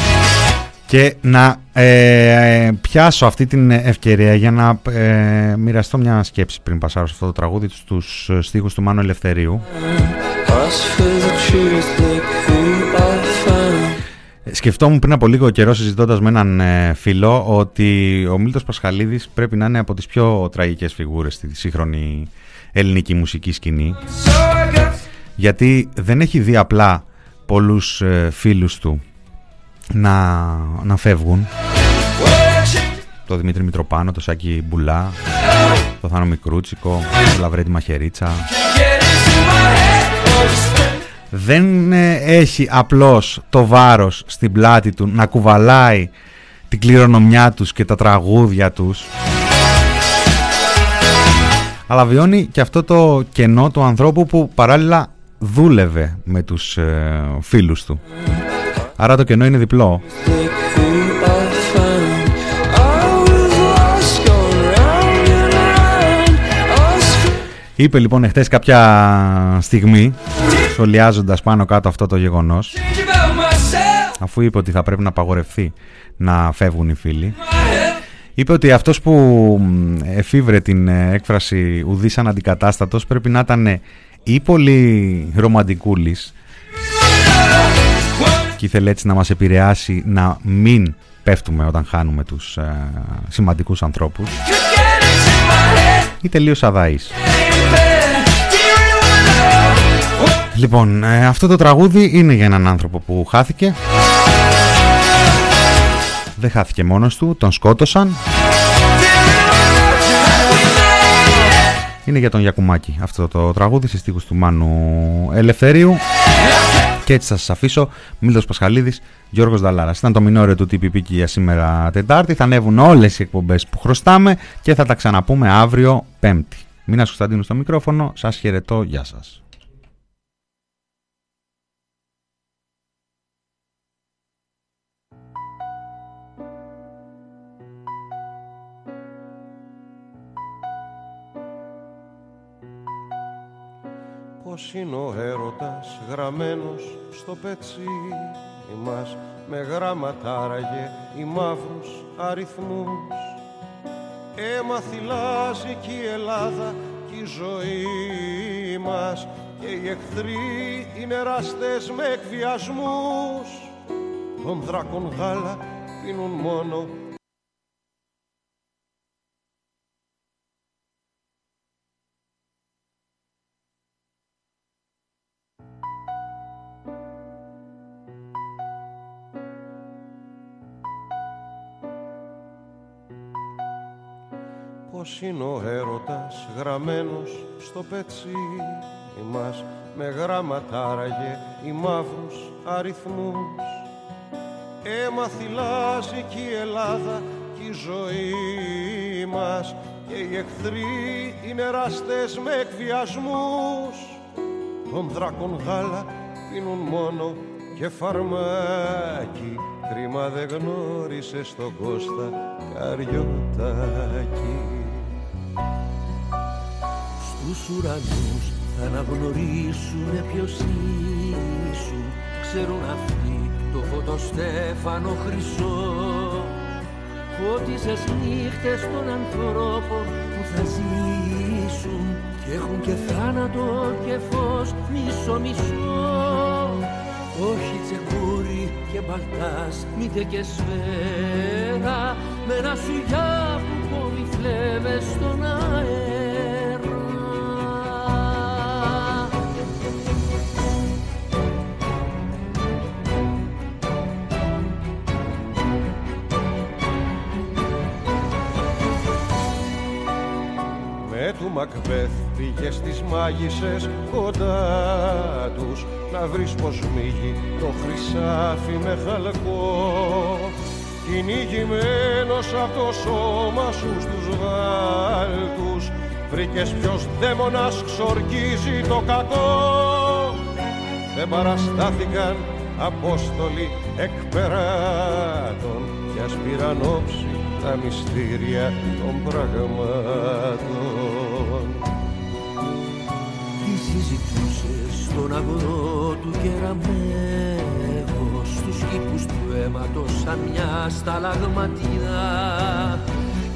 [SPEAKER 3] και να ε, πιάσω αυτή την ευκαιρία για να ε, μοιραστώ μια σκέψη πριν πασάρω σε αυτό το τραγούδι στους στίχους του Μάνου Ελευθερίου Σκεφτόμουν πριν από λίγο καιρό συζητώντας με έναν ε, φίλο ότι ο Μίλτος Πασχαλίδης πρέπει να είναι από τις πιο τραγικές φιγούρες στη σύγχρονη ελληνική μουσική σκηνή. Γιατί δεν έχει δει απλά πολλούς ε, φίλους του να, να φεύγουν. Το Δημήτρη Μητροπάνο, το Σάκη Μπουλά το Θάνο Μικρούτσικο, το Λαβρέτη Μαχαιρίτσα δεν ε, έχει απλώς το βάρος στην πλάτη του να κουβαλάει την κληρονομιά τους και τα τραγούδια τους. Αλλά βιώνει και αυτό το κενό του ανθρώπου που παράλληλα δούλευε με τους ε, φίλους του. Άρα το κενό είναι διπλό. Είπε λοιπόν εχθές κάποια στιγμή σχολιάζοντας πάνω κάτω αυτό το γεγονός αφού είπε ότι θα πρέπει να απαγορευτεί να φεύγουν οι φίλοι είπε ότι αυτός που εφήβρε την ε, έκφραση ουδής αναντικατάστατος πρέπει να ήταν ή πολύ ρομαντικούλης και ήθελε έτσι να μας επηρεάσει να μην πέφτουμε όταν χάνουμε τους ε, σημαντικούς ανθρώπους ή τελείως αδαής. Λοιπόν, ε, αυτό το τραγούδι είναι για έναν άνθρωπο που χάθηκε. Δεν χάθηκε μόνος του, τον σκότωσαν. Είναι για τον Γιακουμάκη αυτό το τραγούδι στις στίχους του Μάνου Ελευθερίου. Και έτσι θα σας αφήσω. Μίλτος Πασχαλίδης, Γιώργος Δαλάρας. Ήταν το μινόριο του TPP και για σήμερα Τετάρτη. Θα ανέβουν όλες οι εκπομπές που χρωστάμε και θα τα ξαναπούμε αύριο Πέμπτη. Μίνας Κωνσταντίνου στο μικρόφωνο. Σας χαιρετώ. Γεια σας.
[SPEAKER 20] Πως είναι ο έρωτας γραμμένος στο πετσί. Μας με γράμματα άραγε οι μαύρους αριθμούς. Έμαθυλάζει κι η Ελλάδα κι η ζωή μας. Και οι εχθροί είναι εραστές με εκβιασμούς. Των δράκων γάλα πίνουν μόνο Πως είναι ο έρωτας γραμμένος στο πετσί. Μας με γράμματα άραγε οι μαύρους αριθμούς. Έμαθυλάζει κι η Ελλάδα κι η ζωή μας. Και οι εχθροί είναι εραστές με εκβιασμούς. Των δράκων γάλα πίνουν μόνο και φαρμάκι. Κρίμα δεν γνώρισες στον Κώστα Καριωτάκη
[SPEAKER 18] Στους ουρανούς θα αναγνωρίσουνε ποιος ήσουν. Ξέρουν αυτοί το φωτοστέφανο χρυσό. Φώτισες νύχτες των ανθρώπων που θα ζήσουν Κι έχουν και θάνατο και φως μισό μισό. Όχι τσεκούρι και μπαλτάς, μήτε και σφαίρα Με ένα σουγιά που κόβει φλέβες στον αέρα
[SPEAKER 20] Με του Μακβέθ πήγες στις μάγισσες κοντά τους. Να βρεις πως μύγει το χρυσάφι με χαλκό. Κυνηγημένος από το σώμα σου στους γάλτους. Βρήκες ποιος δαίμονας ξορκίζει το κακό. Δεν παραστάθηκαν απόστολοι εκπεράτων Κι ας πήραν όψη τα μυστήρια των πραγμάτων
[SPEAKER 18] στον αγρό του κεραμέως Στους κήπους του αίματος σαν μια σταλαγματιά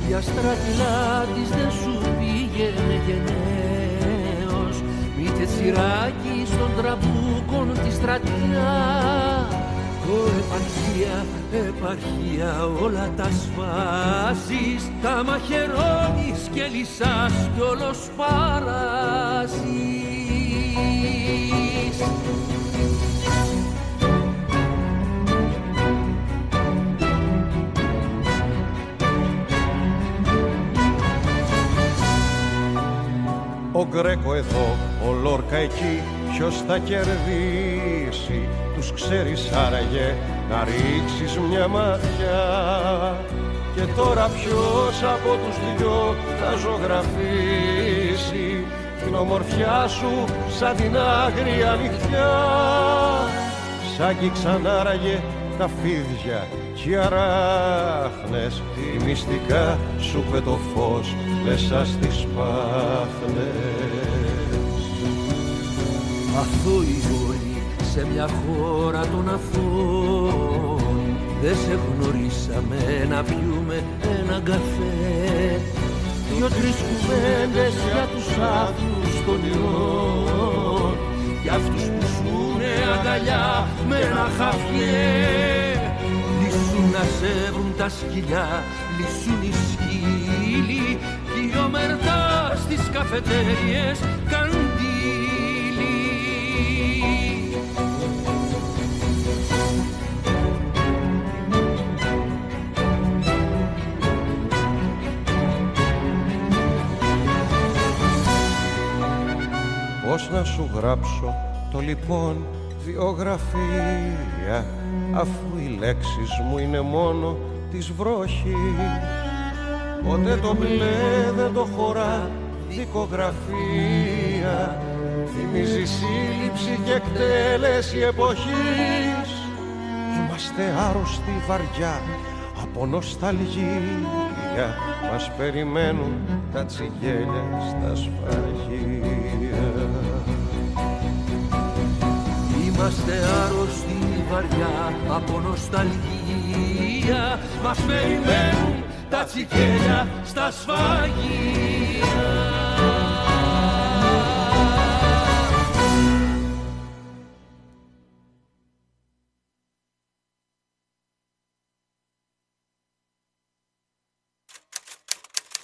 [SPEAKER 18] Για στρατηλάτης δεν σου πήγαινε γενναίος Μήτε τσιράκι στον τραμπούκον της στρατιά Ω επαρχία, επαρχία όλα τα σφάζεις Τα μαχαιρώνεις και λυσάς κι όλος παράζεις
[SPEAKER 20] Ο Γκρέκο εδώ, ο Λόρκα εκεί, ποιος θα κερδίσει; Τους ξέρεις άραγε να ρίξεις μια ματιά Και τώρα ποιος από τους δυο θα ζωγραφίσει; Την ομορφιά σου σαν την άγρια νυχτιά. Σ' άγγιξαν άραγε τα φίδια κι οι αράχνες Τι μυστικά σου πέ το φως μέσα στις πάχνες.
[SPEAKER 18] Αθώοι όλοι σε μια χώρα των αθώων Δεν σε γνωρίσαμε να πιούμε ένα καφέ. Δυο-τρεις κουβέντες για τους άθλους των ιών Για αυτούς που ζουνε αγκαλιά με ένα χαφιέ Λυσούν να σε βρουν τα σκυλιά, λυσούν οι σκύλοι. Κι οι ομερτά στις καφετέριες καντήλοι
[SPEAKER 20] Πώς να σου γράψω το λοιπόν βιογραφία Αφού οι λέξεις μου είναι μόνο της βροχής. Ποτέ το μπλε δεν το χωρά δικογραφία. Θυμίζει σύλληψη και εκτέλεση εποχής. Είμαστε άρρωστοι βαριά από νοσταλγία. Μας περιμένουν τα τσιγέλια στα σφαγεία.
[SPEAKER 18] Είμαστε άρρωστοι βαριά από νοσταλγία. Μας περιμένουν τα τσικέλια στα σφαγεία.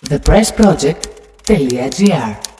[SPEAKER 1] Thepressproject.gr